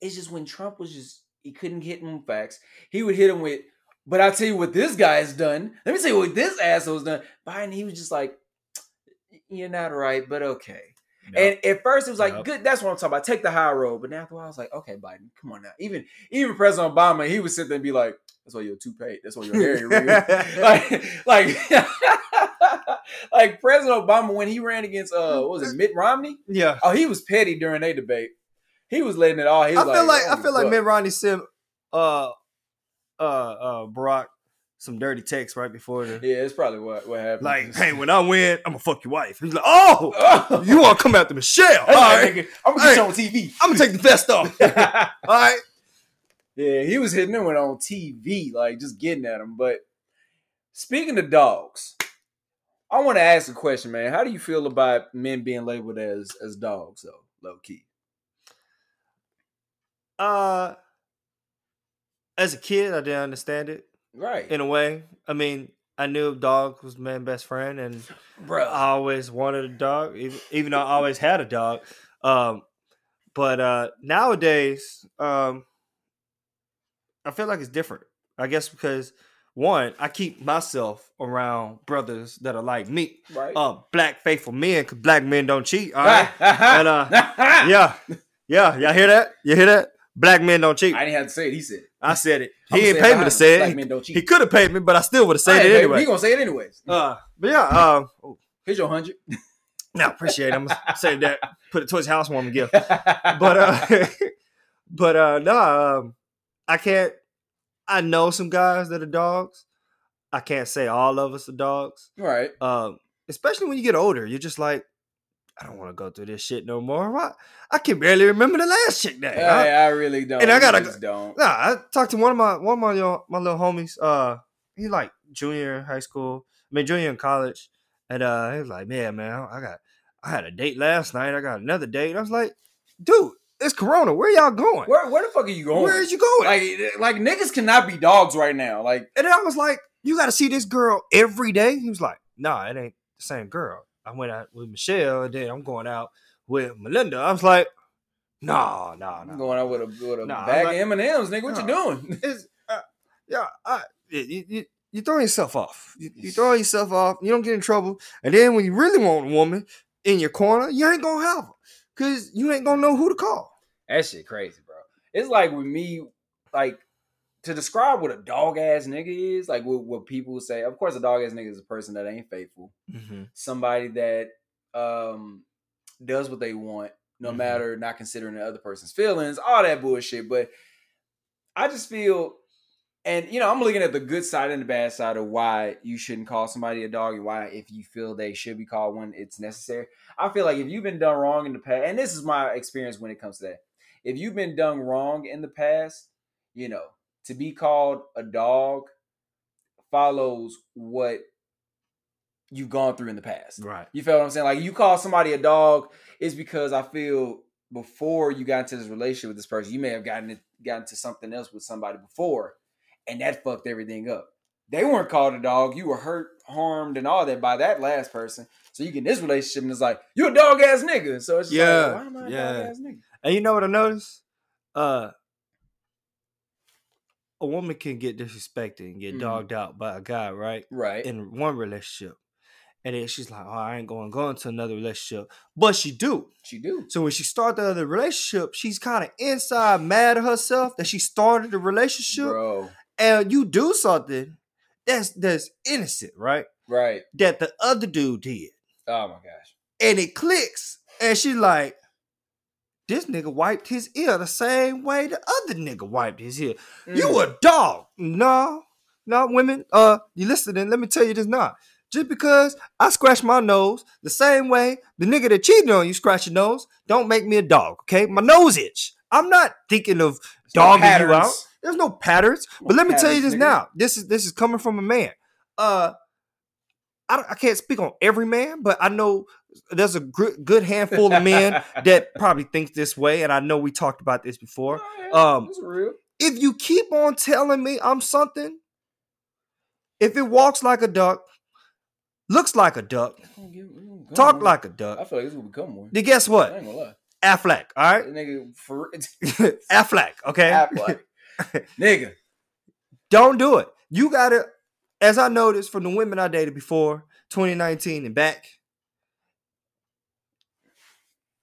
It's just when Trump was just he couldn't hit him with facts. He would hit him with. But I'll tell you what this guy has done. Let me tell you what this asshole's done. Biden, he was just like, you're not right, but okay. And at first it was like, Yep. good, that's what I'm talking about. Take the high road. But now after a while, I was like, okay, Biden, come on now. Even even President Obama, he would sit there and be like, that's why you're too paid. That's why your hair real. like, like, like President Obama when he ran against uh what was it, Mitt Romney? yeah. Oh, he was petty during their debate. He was letting it all. He I feel like oh, I feel like fuck. Mitt Romney sent uh uh uh Barack some dirty text right before the Yeah, it's probably what what happened. like, hey, when I win, I'm gonna fuck your wife. He's like, oh, oh, you wanna come after Michelle? All That's right, nigga, I'm gonna get you Hey. on TV. I'm gonna take the vest off. All right. Yeah, he was hitting them with on TV, like just getting at him. But speaking of dogs, I want to ask a question, man. How do you feel about men being labeled as as dogs, though, low key? Uh, as a kid, I didn't understand it Right, in a way. I mean, I knew dog was man's best friend, and bro. I always wanted a dog, even, even though I always had a dog. Um, but uh, nowadays, um, I feel like it's different. I guess because one, I keep myself around brothers that are like me, right. uh, black faithful men, because black men don't cheat. All right, And, uh, yeah, yeah, y'all hear that? You hear that? Black men don't cheat. I didn't have to say it. He said. it. I said it. He say ain't it paid me to say it. Black men don't cheat. he could have paid me, but I still would have said it anyway. He gonna say it anyways. Uh, but yeah, um, oh, Here's your hundred. now appreciate it. I'm gonna save that, put it towards the housewarming gift. But uh, but uh, no, um, I can't. I know some guys that are dogs. I can't say all of us are dogs. right. Um, especially when you get older, you're just like, I don't want to go through this shit no more. Why? I can barely remember the last chick that. I, I really don't. And I gotta just don't. Nah, I talked to one of my one of my little, my little homies. Uh, he like junior in high school. I mean junior in college, and uh, he was like, "Man, man, I got I had a date last night. I got another date." I was like, "Dude, it's Corona. Where y'all going? Where where the fuck are you going? Where is you going?" like like niggas cannot be dogs right now. Like and then I was like, "You got to see this girl every day." He was like, "Nah, it ain't the same girl. I went out with Michelle, and then I'm going out with Melinda." I was like, "Nah, nah, I'm going out with a with a Nah, bag I'm of M and M's, nigga. What you doing? Uh, yeah, I, you, you, you throwing yourself off. You, you throw yourself off. You don't get in trouble. And then when you really want a woman in your corner, you ain't gonna have her because you ain't gonna know who to call. That shit crazy, bro. It's like with me, like to describe what a dog ass nigga is, like what, what people say. Of course, a dog ass nigga is a person that ain't faithful, somebody that um does what they want, no Mhm. matter not considering the other person's feelings, all that bullshit. But I just feel and you know, I'm looking at the good side and the bad side of why you shouldn't call somebody a dog and why if you feel they should be called one, it's necessary. I feel like if you've been done wrong in the past, and this is my experience when it comes to that, if you've been done wrong in the past, you know, to be called a dog follows what you've gone through in the past. Right. You feel what I'm saying? Like you call somebody a dog is because I feel before you got into this relationship with this person, you may have gotten it, gotten to something else with somebody before, and that fucked everything up. They weren't called a dog. You were hurt, harmed, and all that by that last person. So you get in this relationship and it's like you're a dog ass nigga. So it's just Yeah, like, why am I a yeah. dog ass nigga? And you know what I noticed? Uh a woman can get disrespected and get Mhm. dogged out by a guy, right? Right. In one relationship. And then she's like, Oh, I ain't gonna go into another relationship. But she do. she do. So when she start the other relationship, she's kind of inside mad at herself that she started the relationship. Bro. And you do something that's that's innocent, right? Right. That the other dude did. Oh my gosh. and it clicks. And she like, this nigga wiped his ear the same way the other nigga wiped his ear. You Mm. a dog. No, no, women. Uh, you listening? Let me tell you this now. Just because I scratch my nose the same way the nigga that cheated on you scratch your nose, don't make me a dog. Okay, my nose itch. I'm not thinking of no dogging you out. There's no patterns. No But let me tell you this nigga. now. This is this is coming from a man. Uh, I I can't speak on every man, but I know there's a gr- good handful of men that probably think this way, and I know we talked about this before. Oh, Um. If you keep on telling me I'm something, if it walks like a duck, looks like a duck, talk like a duck, I feel like this will become one. then guess I what? ain't gonna lie. Aflac, all right? Nigga for Aflac, okay? Aflac. nigga. Don't do it. You gotta, as I noticed from the women I dated before 2019 and back,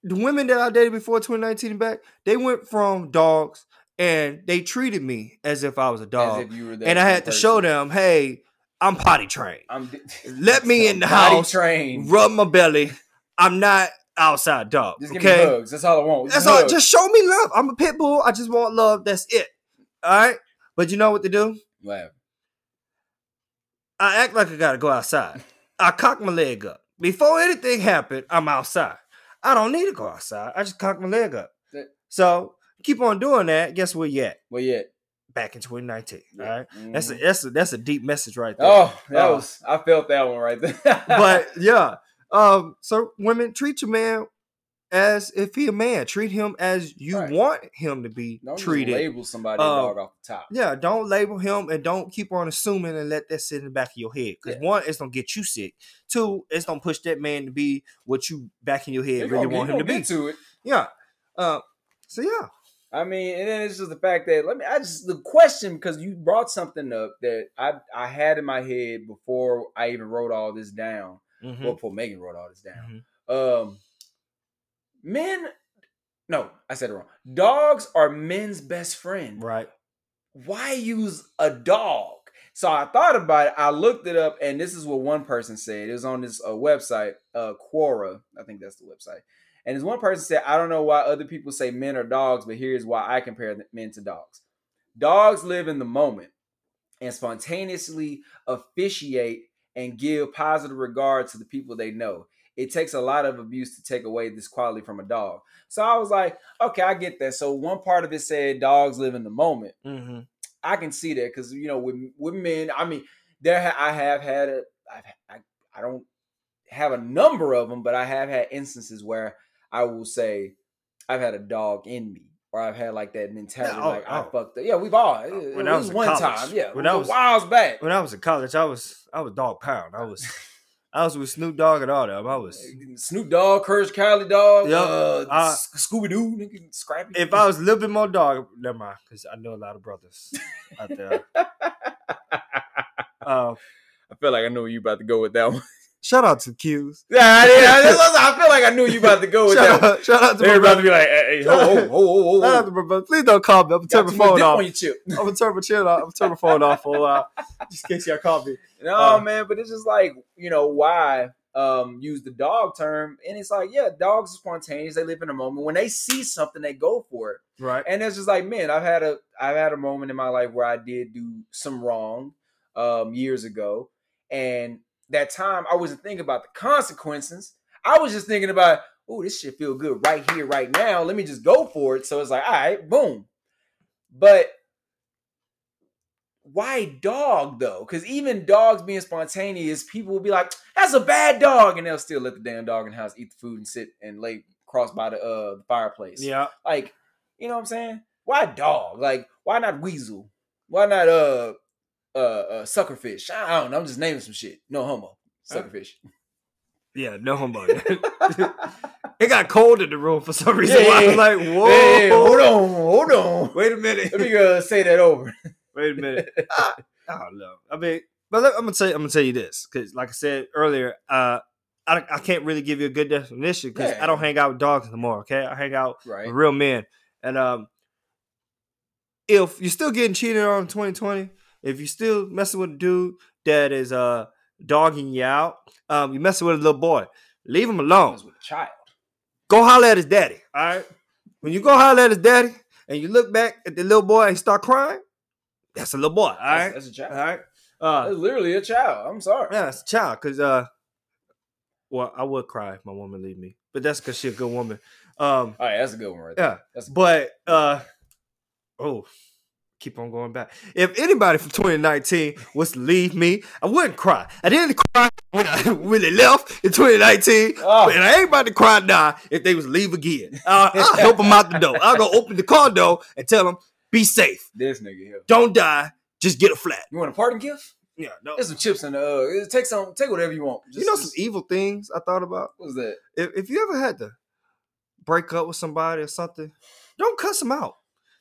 the women that I dated before 2019 and back, they went from dogs and they treated me as if I was a As dog. if you were And I had of to show them, hey, I'm potty trained. I'm Let me in the house, trained. rub my belly. I'm not outside dog. Just give me okay. hugs. That's all I want. That's Just all. Just show me love. I'm a pit bull. I just want love. That's it. All right. But you know what to do? Laugh. I act like I gotta go outside. I cock my leg up. Before anything happened, I'm outside. I don't need to go outside. I just cock my leg up. That- So keep on doing that. Guess where you at? Well, yeah. Back in 2019. Yeah. All right. That's a Mhm. that's a that's a deep message right there. Oh, that Uh, was. I felt that one right there. but yeah. Um, so women treat your man as if he a man. Treat him as you Right. want him to be don't treated. label somebody Um, dog off the top. Yeah, don't label him and don't keep on assuming and let that sit in the back of your head. Because Yeah. one, it's gonna get you sick. Two, it's gonna push that man to be what you back in your head really gonna want him to be. to it. Yeah. Uh, so yeah. I mean, and then it's just the fact that let me. I just the question because you brought something up that I I had in my head before I even wrote all this down. Mhm. Well, before Megan wrote all this down. Mhm. Um, men. No, I said it wrong. Dogs are men's best friend. Right. why use a dog? So I thought about it. I looked it up, and this is what one person said. It was on this uh, website, uh, Quora. I think that's the website. And this one person said, I don't know why other people say men are dogs, but here's why I compare men to dogs. Dogs live in the moment and spontaneously officiate and give positive regard to the people they know. It takes a lot of abuse to take away this quality from a dog. So I was like, okay, I get that. So one part of it said dogs live in the moment. Mm-hmm. I can see that because you know with with men, I mean, there ha- I have had a I've, I I don't have a number of them, but I have had instances where I will say I've had a dog in me, or I've had like that mentality, oh, like I oh. fucked up. Yeah, we've all. it, when I was was one college. time, yeah, When I I was- was back. When I was in college, I was I was dog pound. I was I was with Snoop Dogg and all them. I was Snoop Dogg, Courage Cali Dog, Yup. uh, Scooby Doo, nigga, Scrappy. if I was a little bit more dog, never mind, because I know a lot of brothers out there. Uh, I feel like I know where you about to go with that one. Shout out to Q's. yeah, I, did. I, feel like I knew you about to go with Shout that out, shout out to They're about to be like, hey, hey, ho, ho, ho, ho, ho, Shout out to my brother. Please don't call me. I'm gonna turn my phone off. on your chip. I'm gonna turn my chin off. I'm gonna turn my phone off for a while, just in case y'all call me. No, Uh, man, but it's just like you know why um use the dog term, and it's like, yeah, dogs are spontaneous. They live in a moment. When they see something, they go for it. Right. And it's just like, man, I've had a I've had a moment in my life where I did do some wrong um years ago. And that time I wasn't thinking about the consequences. I was just thinking about, oh, this shit feel good right here, right now. Let me just go for it. So it's like, all right, boom. But why dog though? Because even dogs being spontaneous, people will be like, "That's a bad dog," and they'll still let the damn dog in the house eat the food and sit and lay cross by the uh the fireplace. Yeah. like you know what I'm saying? Why dog? Like why not weasel? Why not uh uh, uh suckerfish? I don't know. I'm just naming some shit. No homo. Suckerfish. Yeah. No homo. it got cold in the room for some reason. Yeah, I was like, whoa. Hey, hold on, hold on. Wait a minute. Let me uh, say that over. Wait a minute. I, I don't know. I mean, but let- I'm gonna tell you, I'm gonna tell you this because, like I said earlier, uh, I, I can't really give you a good definition because Yeah. I don't hang out with dogs anymore. Okay, I hang out Right. with real men, and um, if you're still getting cheated on in 2020, if you're still messing with a dude that is uh dogging you out, um, you messing with a little boy, leave him alone. with a child. Go holler at his daddy. All right. When you go holler at his daddy and you look back at the little boy and start crying, that's a little boy. All That's, right. that's a child. All right. Uh, That's literally a child. I'm sorry. yeah, it's a child. Cause uh, well, I would cry if my woman leave me, but that's cause she's a good woman. Um, All right, that's a good one right there. yeah. That's But uh, oh, keep on going back. If anybody from 2019 was to leave me, I wouldn't cry. I didn't cry when I when they left in 2019, Oh. and I ain't about to cry now if they was to leave again. Uh, I'll help them out the door. I'll go open the car door and tell them, "Be safe, this nigga here. don't die, just get a flat." You want a parting gift? Yeah, no. There's some chips in the. Uh, take some. Take whatever you want. You know some just- evil things I thought about. What was that? if, if you ever had to break up with somebody or something, don't cuss them out.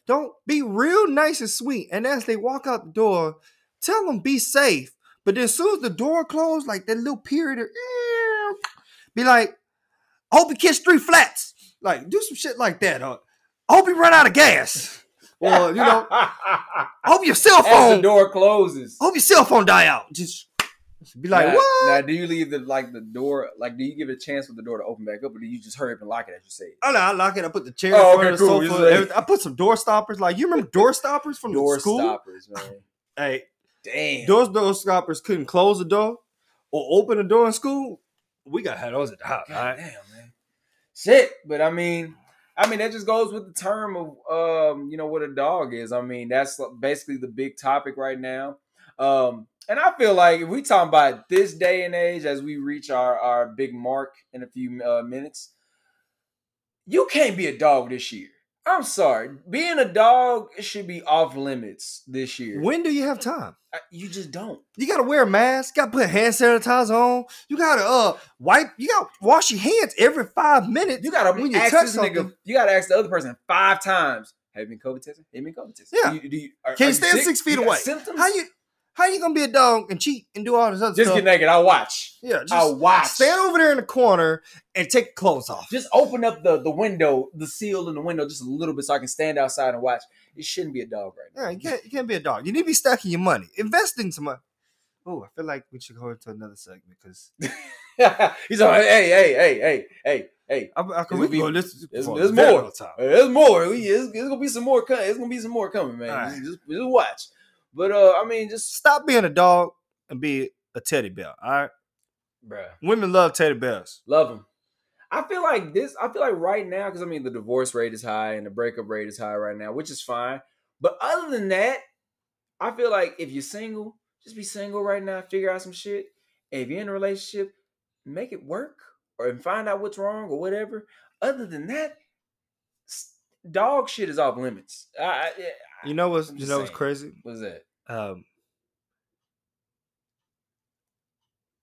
Don't be real nice and sweet. And as they walk out the door, tell them be safe. But then as soon as the door closed, like that little period of be like, I hope you catch three flats. Like, do some shit like that. Hope you run out of gas. Or, you know, I hope your cell phone. As the phone, door closes. hope your cell phone die out. Just be like, now, what? Now, do you leave the like the door? Like, do you give it a chance for the door to open back up, or do you just hurry up and lock it as you say? Oh no, I lock it. I put the chair Oh, okay, cool. sofa. Like- I put some door stoppers. Like you remember door stoppers from Door the school? stoppers, man. Hey, Damn. those door stoppers couldn't close the door or open the door in school. We got had those at the house. God right? damn, man. Shit, but I mean, I mean that just goes with the term of um, you know, what a dog is. I mean, that's basically the big topic right now. Um, and I feel like if we talk about this day and age as we reach our our big mark in a few uh, minutes, you can't be a dog this year. I'm sorry, being a dog should be off limits this year. When do you have time? You just don't. You gotta wear a mask. Gotta put hand sanitizer on. You gotta uh wipe. You gotta wash your hands every five minutes. You gotta When you ask touch this nigga. something- You gotta ask the other person five times. Have you been COVID tested? Have you been COVID tested? Yeah. Do you, do you, are, Can you stand sick? six feet away? Symptoms? How you how you gonna be a dog and cheat and do all this other just stuff? Just get naked? I'll watch. yeah, just I'll watch. stand over there in the corner and take clothes off. Just open up the the window, the seal in the window, just a little bit, so I can stand outside and watch. It shouldn't be a dog right Yeah, you can't you can't be a dog. You need to be stacking your money, investing some money. Oh, I feel like we should go into another segment because. He's like, hey, hey, hey, hey, hey, hey. I, I can we gonna go be- this there's- there's more. time. There's more. We- It's, it's gonna be some more. Coming. It's gonna be some more coming, man. Right. Just, just watch. But uh, I mean, just Stop being a dog and be a teddy bear. All right, bruh. women love teddy bears. Love them. I feel like this. I feel like right now, because I mean, the divorce rate is high and the breakup rate is high right now, which is fine. But other than that, I feel like if you're single, just be single right now. Figure out some shit. And if you're in a relationship, make it work or and find out what's wrong or whatever. Other than that, dog shit is off limits. I, I, You know what's you know what's crazy? what's that? Um,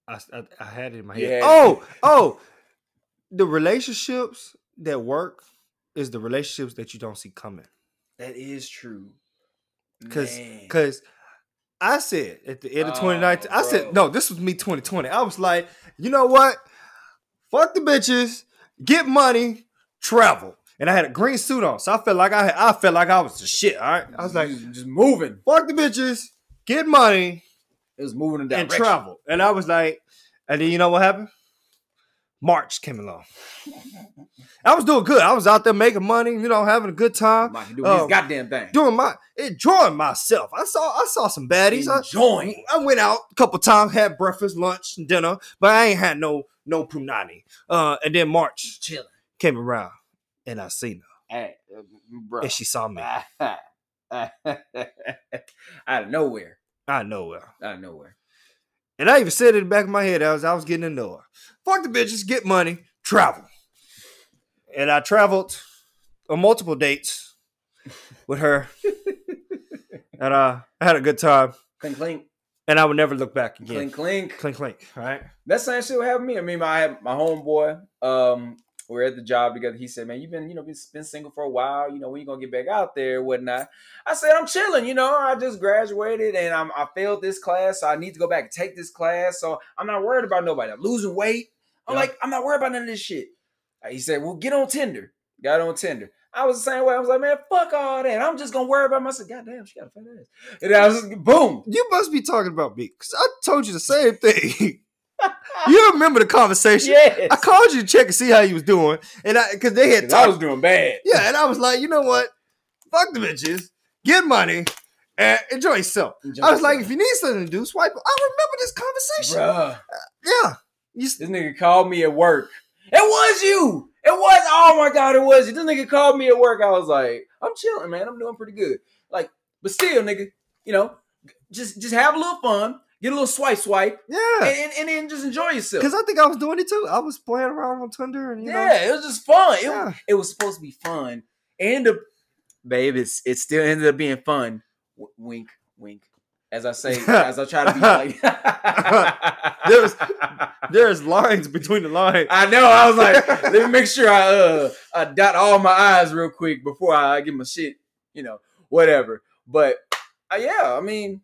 I, I I had it in my You head. Oh oh, the relationships that work is the relationships that you don't see coming. That is true. Cause, cause I said at the end of Oh, 2019, I bro. said, no, this was me 2020. I was like, you know what? Fuck the bitches, get money, travel. And I had a green suit on. So I felt like I had, I felt like I was the shit. All right. I was like, just, just moving. fuck the bitches, get money, It was moving in and travel. And I was like, and then you know what happened? March came along. I was doing good. I was out there making money, you know, having a good time, Mike doing Oh. his goddamn thing. doing my enjoying myself. I saw I saw some baddies. I, Enjoying. I went out a couple times, had breakfast, lunch, and dinner, but I ain't had no no punani. Uh, and then March Chilling. came around, and I seen her, Hey, uh, bro. and she saw me. out of nowhere. I know her, Out of nowhere. and I even said in the back of my head as I was getting to know her, "Fuck the bitches, get money, travel." And I traveled on multiple dates with her, and uh, I had a good time, Clink, clink, and I would never look back again. clink, clink. Clink, clink. All right. That same shit would happen to me. I mean, had my homeboy. Um, we we're at the job together. He said, "Man, you've been, you know, been, been single for a while. You know, when you gonna get back out there, whatnot?" I said, "I'm chilling. You know, I just graduated and I'm, I failed this class, so I need to go back and take this class. So I'm not worried about nobody. I'm losing weight. I'm Yeah. like, I'm not worried about none of this shit." Uh, He said, "Well, get on Tinder." Got on Tinder. I was the same way. I was like, "Man, fuck all that. I'm just gonna worry about myself." God damn, she got a fat ass. And I was just, boom. You must be talking about me because I told you the same thing. you remember the conversation? Yes. I called you to check and see how you was doing, and I because they had I was doing bad. Yeah, and I was like, you know what? Fuck the bitches, get money, and enjoy yourself. Enjoy I was like, if you need something to do, swipe. I remember this conversation. Bruh. Uh, yeah, you, This nigga called me at work. It was you. It was. Oh my god, it was you. This nigga called me at work. I was like, I'm chilling, man. I'm doing pretty good. Like, but still, nigga, you know, just just have a little fun, get a little swipe, swipe, yeah. and, and then just enjoy yourself. Because I think I was doing it too. I was playing around on Tinder, and you know, yeah, it was just fun. It, Yeah. it was supposed to be fun, and the babe, it's it still ended up being fun. W- wink, wink. As I say, as I try to be like, There's- there's lines between the lines. I know. I was like, let me make sure I uh I dot all my I's real quick before I get my shit, you know, whatever. But uh, yeah, I mean,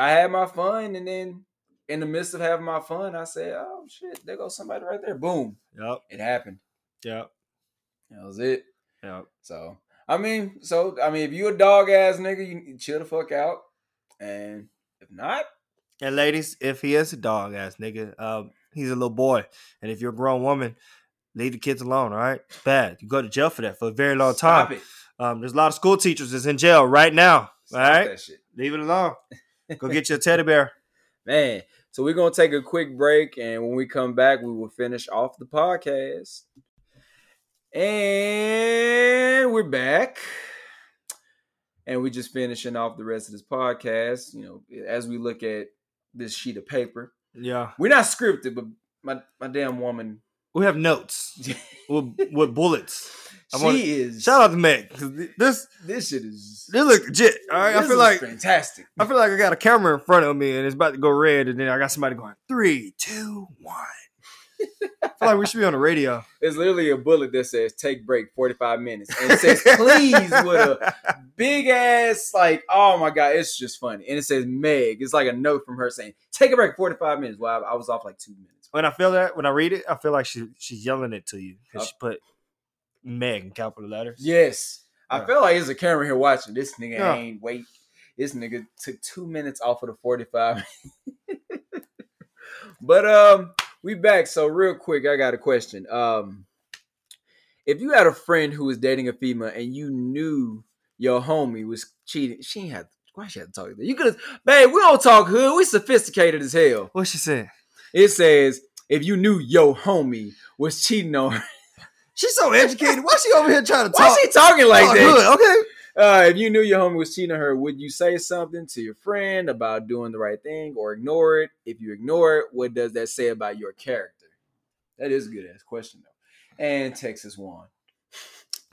I had my fun, and then in the midst of having my fun, I said, "Oh shit, there goes somebody right there." Boom, Yep, it happened. yep, That was it. yep. So I mean, so I mean, if you a dog ass nigga, you chill the fuck out, and if not, And ladies, if he is a dog ass nigga, um, he's a little boy. And if you're a grown woman, leave the kids alone. All right, it's bad. You go to jail for that for a very long stop time. it. Um, there's a lot of school teachers that's in jail right now. Stop all right, leave it alone. Go get your teddy bear. Man, so we're gonna take a quick break, and when we come back, we will finish off the podcast. And we're back. And we're just finishing off the rest of this podcast. You know, as we look at this sheet of paper. Yeah, We're not scripted, but my, my damn woman, we have notes with, with bullets. I she wanna- is Shout out to Meg. This this shit is this look legit. All right, I feel like fantastic. I feel like I got a camera in front of me and it's about to go red, and then I got somebody going three, two, one. I feel like we should be on the radio. It's literally a bullet that says "Take break, forty five minutes," and it says "Please" with a big ass like. Oh my god, it's just funny, and it says Meg. It's like a note from her saying "Take a break, forty five minutes." Well, I, I was off like two minutes. when I feel that, when I read it, I feel like she she's yelling it to you because uh, she put Meg in capital letters. Yes, I feel like there's a camera here watching. This nigga Yeah. ain't wait. This nigga took two minutes off of the forty five. but um, we back. So real quick, I got a question. Um, if you had a friend who was dating a female and you knew your homie was cheating, she ain't had. Why she had to talk to you? You could have, babe. We don't talk hood. We sophisticated as hell. What she said? It says if you knew your homie was cheating on her. She's so educated. Why she over here trying to talk? Why talk? she talking like talk that? good? Okay. Uh, if you knew your homie was cheating on her, would you say something to your friend about doing the right thing or ignore it? If you ignore it, what does that say about your character? That is a good ass question though. And Texas won.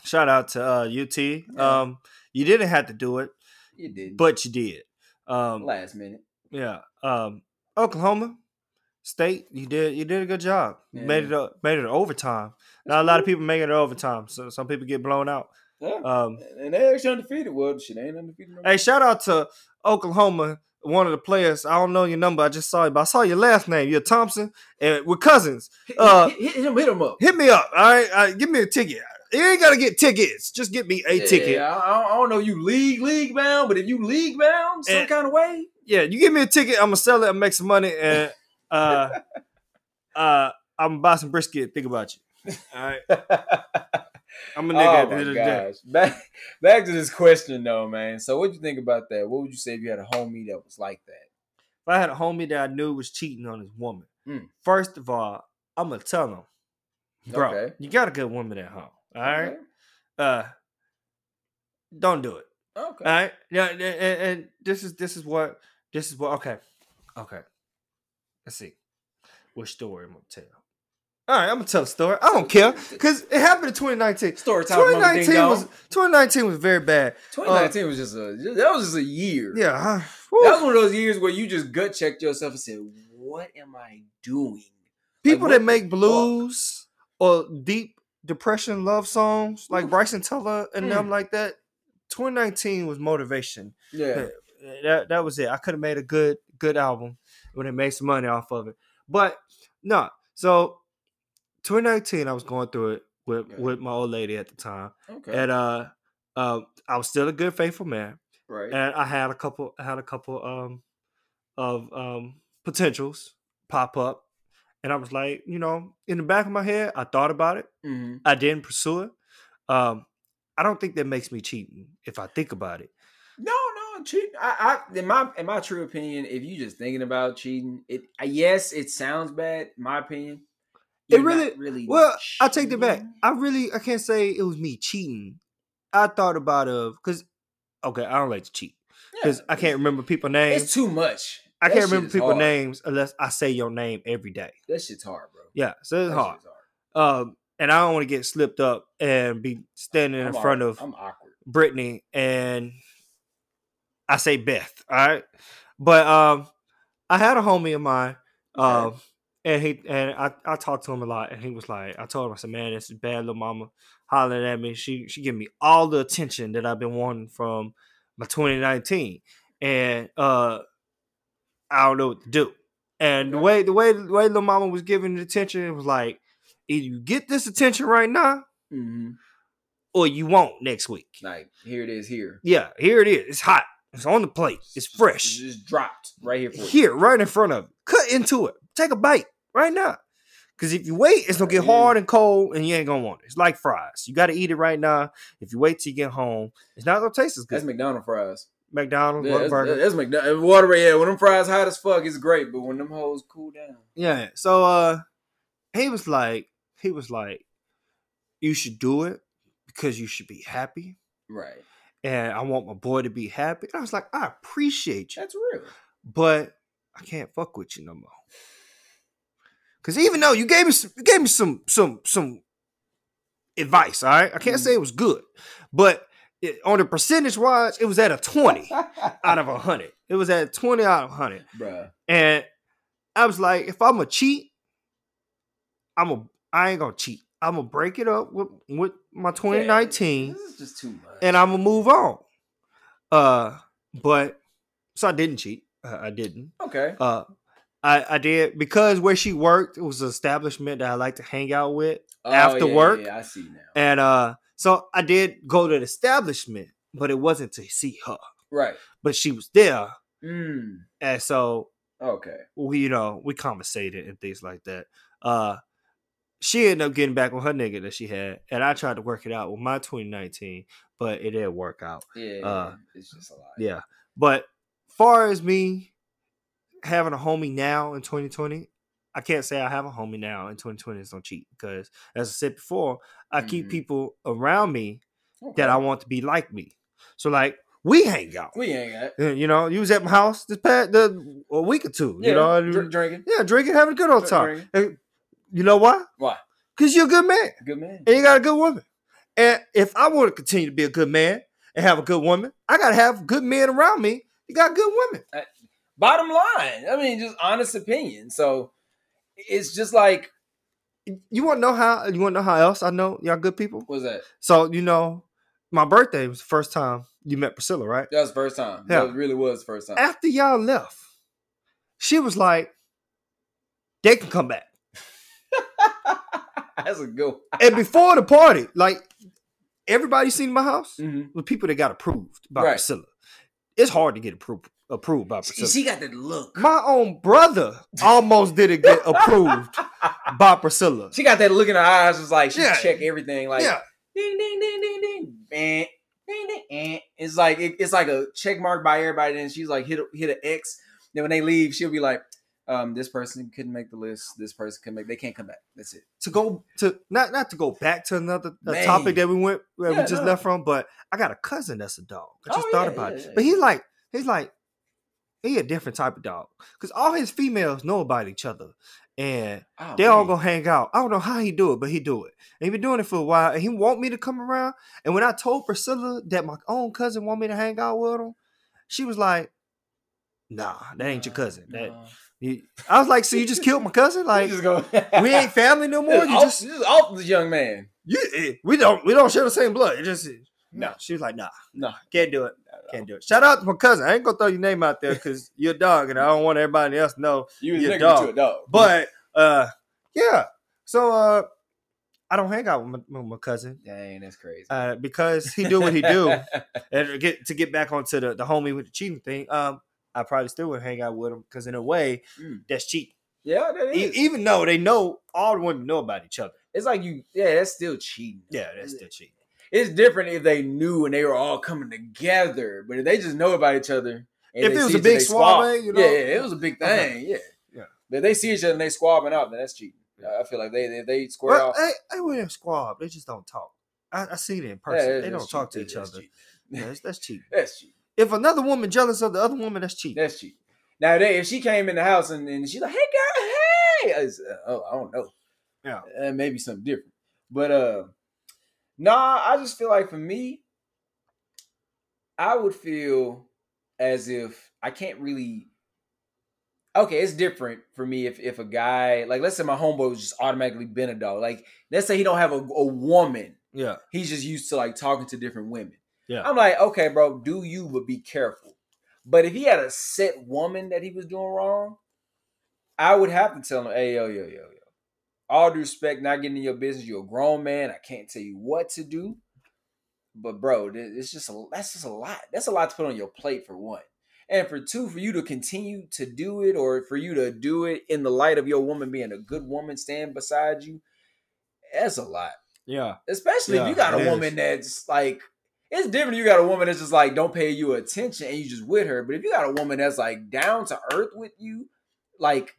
Shout out to uh, UT. Yeah. Um, you didn't have to do it, You did, but you did. Um, last minute. yeah. Um, Oklahoma State, you did you did a good job. You Made it Yeah. up, made it overtime. Not a lot of people making it overtime. So some people get blown out. Yeah. Um, and they actually undefeated. Well, shit ain't undefeated. No hey, shout out to Oklahoma. One of the players. I don't know your number. I just saw you, but I saw your last name. You're Thompson, and we're cousins. hit, uh, hit, hit him, hit him up. Hit me up. All right, all right give me a ticket. You ain't gotta get tickets. Just get me a Yeah, ticket. I, I don't know you league league bound, but if you league bound some And- kind of way, yeah, you give me a ticket, I'm gonna sell it and make some money. And uh, uh, I'm gonna buy some brisket. Think about you. All right. I'm a nigga oh at the my end of the day. gosh. Back back to this question though, man. So what you think about that? What would you say if you had a homie that was like that? If I had a homie that I knew was cheating on his woman, Mm. first of all, I'm gonna tell him, bro, Okay. you got a good woman at home. All right. Okay. Uh, don't do it. Okay. All right. Yeah. And, and, and this is this is what this is what. Okay. Okay. Let's see. What story I'm gonna tell? All right, I'm gonna tell a story. I don't care because it happened in 2019. Story time. 2019 was 2019 was very bad. 2019 was just a that was just a year. Yeah. huh? That was one of those years where you just gut checked yourself and said, "What am I doing?" People what that make fuck? blues or deep depression love songs like Bryson Tiller and them Mm. like that. 2019 was motivation. Yeah. That that was it. I could have made a good good album when it made some money off of it. But no. So 2019, I was going through it with Yeah. with my old lady at the time, Okay. and uh, uh, I was still a good faithful man, right. and I had a couple I had a couple um of um potentials pop up, and I was like, you know, in the back of my head, I thought about it. Mhm. I didn't pursue it. Um, I don't think that makes me cheating if I think about it. No, no, cheating. I, I, in my, in my true opinion, if you just thinking about cheating, it, yes, it sounds bad. My opinion, It really- really. Well, I take it back. I really I can't say it was me cheating. I thought about of because okay, I don't like to cheat because Yeah, I can't remember people names. It's too much. I That can't remember people hard. names unless I say your name every day. That shit's hard, bro. Yeah, so it's hard. hard. Um, and I don't want to get slipped up and be standing in I'm front awkward. of I'm awkward. Brittany and I say Beth. All right, but um, I had a homie of mine. Um, Okay. And he and I, I talked to him a lot, and he was like, I told him, I said, man, this is bad, little mama, hollering at me. She she giving me all the attention that I've been wanting from my 2019, and uh, I don't know what to do. And the way the way the way little mama was giving the attention, it was like, either you get this attention right now, hmm or you won't next week. Like here it is. Here Yeah, here it is. It's hot. It's on the plate. It's It fresh. just dropped right here for you. Here, right in front of you. Cut into it. Take a bite right now. Because if you wait, it's gonna get hard and cold, and you ain't gonna want it. It's like fries. You got to eat it right now. If you wait till you get home, it's not gonna taste as good. That's McDonald's fries. McDonald's, Yeah, that's, Whataburger. that's McDonald's. Water, yeah. When them fries hot as fuck, it's great. But when them hoes cool down, Yeah. So uh he was like, he was like, you should do it because you should be happy. right? And I want my boy to be happy. And I was like, I appreciate you. That's real. but I can't fuck with you no more. Cause even though you gave me some, you gave me some some some advice, all right. I can't Mhm. say it was good, but it, on the percentage wise, it was at a twenty out of a hundred. It was at twenty out of hundred, Bruh. and I was like, if I'm a cheat, I'm a I ain't gonna cheat. I'm gonna break it up with with my 2019 This is just too much. and I'm gonna move on. Uh, but so I didn't cheat. Uh, I didn't. okay. Uh, I I did because where she worked it was an establishment that I like to hang out with, Oh, after yeah, work, yeah, I see now. and uh, so I did go to the establishment, but it wasn't to see her. right. But she was there, Mm. and so Okay. we you know we conversated and things like that. Uh, she ended up getting back with her nigga that she had, and I tried to work it out with my 2019, but it didn't work out. Yeah. Uh, it's just a lot. Yeah. But far as me having a homie now in 2020, I can't say I have a homie now in 2020 that's don't cheat because as I said before, I keep Mhm. people around me Okay. that I want to be like me. So like we hang out. We got. Uh, You know, you was at my house this past the a week or two. Yeah, you know, dr- drinking. yeah, drinking, having a good old time. And you know why? Why? Because you're a good man Good man. and you got a good woman. And if I want to continue to be a good man and have a good woman, I gotta have good men around me. You got good women. Bottom line, I mean, just honest opinion. So it's just like, You want to know how? You want to know how else I know y'all good people? what's that? So you know, my birthday was the first time you met Priscilla, right? That was the first time. Yeah. That really was the first time. After y'all left, she was like, "They can come back." That's a good. And before the party, like everybody seen my house Mm-hmm. was people that got approved by Right. Priscilla. it's hard to get approved approved by Priscilla. she got that look. My own brother almost didn't get approved by Priscilla. She got that look in her eyes. It's like she Yeah. check everything. Like yeah, ding ding ding ding ding. Ding, ding, eh. It's like it- it's like a check mark by everybody. Then she's like hit a, hit an X. Then when they leave, she'll be like, um, "This person couldn't make the list. This person can make. They can't come back. That's it." to go to not not to go back to another a topic that we went that Yeah, we just no. left from, but I got a cousin that's a dog. I just Oh, thought yeah, about yeah, it, yeah. but he's like he's like he a different type of dog because all his females know about each other and Oh, they all man. go hang out. I don't know how he do it, but he do it. And he been doing it for a while, and he want me to come around. And when I told Priscilla that my own cousin want me to hang out with him, she was like, "Nah, that ain't your cousin." That you, I was like, "So you just killed my cousin? Like we ain't family no more? You off, just just off this young man. you, eh, we don't we don't share the same blood. It just No. no." She was like, "Nah, No, can't do it. Can't do it." Shout out to my cousin. I ain't gonna throw your name out there because you're a dog, and I don't want everybody else to know you was You're a dog. to a dog. But uh, yeah. So uh, I don't hang out with my, my cousin dang, that's crazy. uh, because he do what he do. and to get to get back onto the the homie with the cheating thing, um, I probably still would hang out with him because in a way Mm. that's cheating. yeah, that E- even though they know all the women know about each other. it's like you. Yeah, that's still cheating. Yeah, that's still cheating. It's different if they knew and they were all coming together, but if they just know about each other. and If it was a big they squab- you know? yeah, yeah, it was a big Okay. thing. Yeah, Yeah. But if they see each other and they squabbing out, then that's cheating. I feel like they they, they square Well, off. they, they wouldn't squab. They just don't talk. I, I see it in person. that's- they don't that's talk to each That's other. cheating. Yeah, that's, that's cheating. That's cheating. If another woman jealous of the other woman, that's cheap. That's cheap. Now, they, if she came in the house and, and she's like, "Hey, girl, hey," I was, uh, oh, I don't know. Yeah. uh, maybe something different. But uh, nah, I just feel like for me, I would feel as if I can't really. Okay, it's different for me if if a guy like let's say my homeboy was just automatically been a dog. Like let's say he don't have a, a woman, Yeah. he's just used to like talking to different women. Yeah. I'm like, okay, bro, do you, but be careful. But if he had a set woman that he was doing wrong, I would have to tell him, hey, yo, yo, yo, yo. All due respect, not getting in your business. You're a grown man. I can't tell you what to do. But bro, it's just a that's just a lot. That's a lot to put on your plate for one. And for two, for you to continue to do it, or for you to do it in the light of your woman being a good woman standing beside you, that's a lot Yeah. especially if you got a woman that's like it's different if you got a woman that's just like don't pay you attention and you just with her but if you got a woman that's like down to earth with you like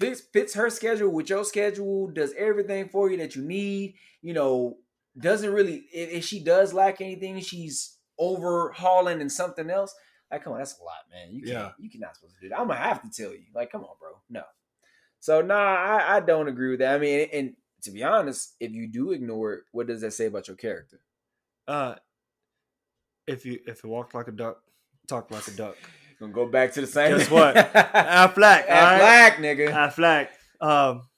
fits, fits her schedule with your schedule does everything for you that you need you know doesn't really if, if she does lack anything she's overhauling and something else like come on that's a lot man you can't Yeah. you cannot supposed to do that i'm gonna have to tell you like come on bro no so nah i, I don't agree with that i mean and to be honest, if you do ignore it, what does that say about your character? Uh, if you if you walk like a duck, talk like a duck. Gonna go back to the same. Guess what? Aflac, all right? nigga. Aflac. Um,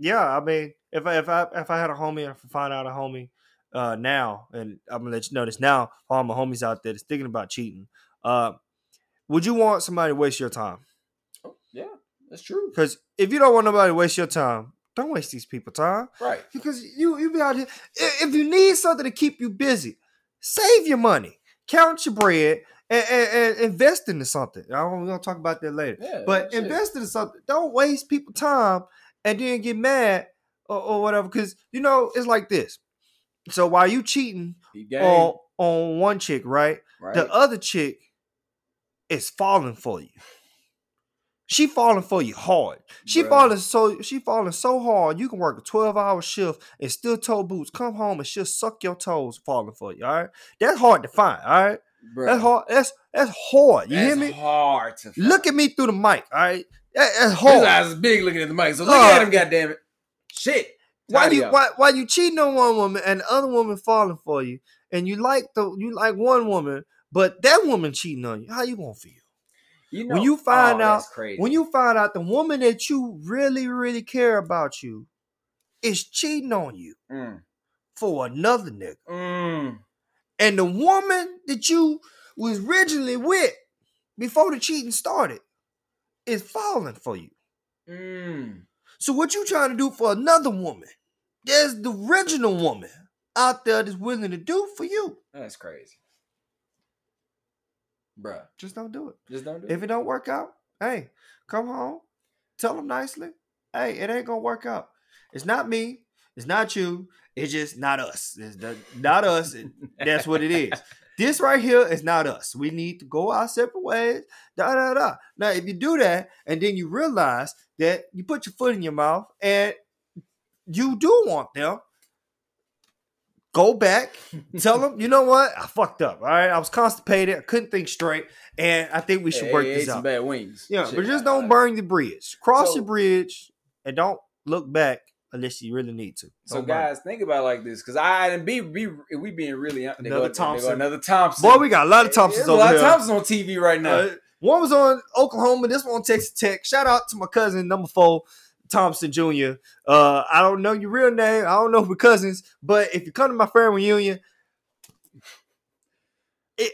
yeah. I mean, if I if I if I had a homie, if I find out a homie, uh, now, and I'm gonna let you know this now, all my homies out there that's thinking about cheating, uh, would you want somebody to waste your time? Oh, yeah, that's true. Because if you don't want nobody to waste your time, don't waste these people time. Right. because you you be out here. If you need something to keep you busy, save your money, count your bread, and, and, and invest into something. I don't, we're gonna talk about that later. Yeah. but shit. invest into something. Don't waste people time and then get mad or, or whatever. Because you know it's like this. So while you cheating on on one chick, right? right? The other chick is falling for you. She falling for you hard. She Bruh. falling so she falling so hard. You can work a twelve hour shift and still toe boots. Come home and she'll suck your toes falling for you. All right, that's hard to find. All right, Bruh, that's hard. That's that's hard. You hear me? Hard to find. Look at me through the mic. All right, That- that's His hard. eyes is big looking at the mic. So look Uh, at him, goddamn it. Shit. Why you why why you cheating on one woman and the other woman falling for you, and you like the you like one woman, but that woman cheating on you? How you gonna feel? You know, when you find oh, out- when you find out the woman that you really, really care about you is cheating on you Mm, for another nigga. mm, And the woman that you was originally with before the cheating started is falling for you. mm. So what you trying to do for another woman? There's the original woman out there that's willing to do for you. That's crazy. Bruh. Just don't do it. Just don't do If it. If it don't work out, hey, come home, tell them nicely. Hey, it ain't gonna work out. It's not me. It's not you. It's just not us. It's the- not us. That's what it is. This right here is not us. We need to go our separate ways. Da da da. Now, if you do that, and then you realize that you put your foot in your mouth, and you do want them, go back, tell them, you know what, I fucked up. All right, I was constipated. I couldn't think straight, and I think we should Hey, work hey, this ate some out. bad wings. Yeah, Shit, but just don't burn the bridge. Cross So- your bridge and don't look back unless you really need to. So Don't guys, think about it like this, because I and be be we being really Another go, Thompson. another Thompson. boy, we got a lot of Thompsons There's a lot here. of Thompsons on TV right now. Uh, one was on Oklahoma. This one on Texas Tech. Shout out to my cousin, number four, Thompson Jr. Uh, I don't know your real name. I don't know if we're cousins, but if you come to my family reunion, it,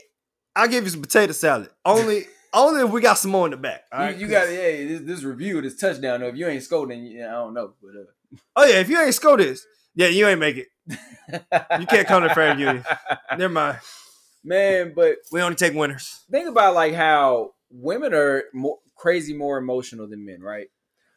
I'll give you some potato salad. Only, only if we got some more in the back. all you, you got yeah this, this review this touchdown. Though, if you ain't yeah, I don't know. But uh, Oh yeah, if you ain't score this, yeah, you ain't make it. You can't come to the family reunion. Never mind. man. But We only take winners. think about like how women are more crazy, more emotional than men, right?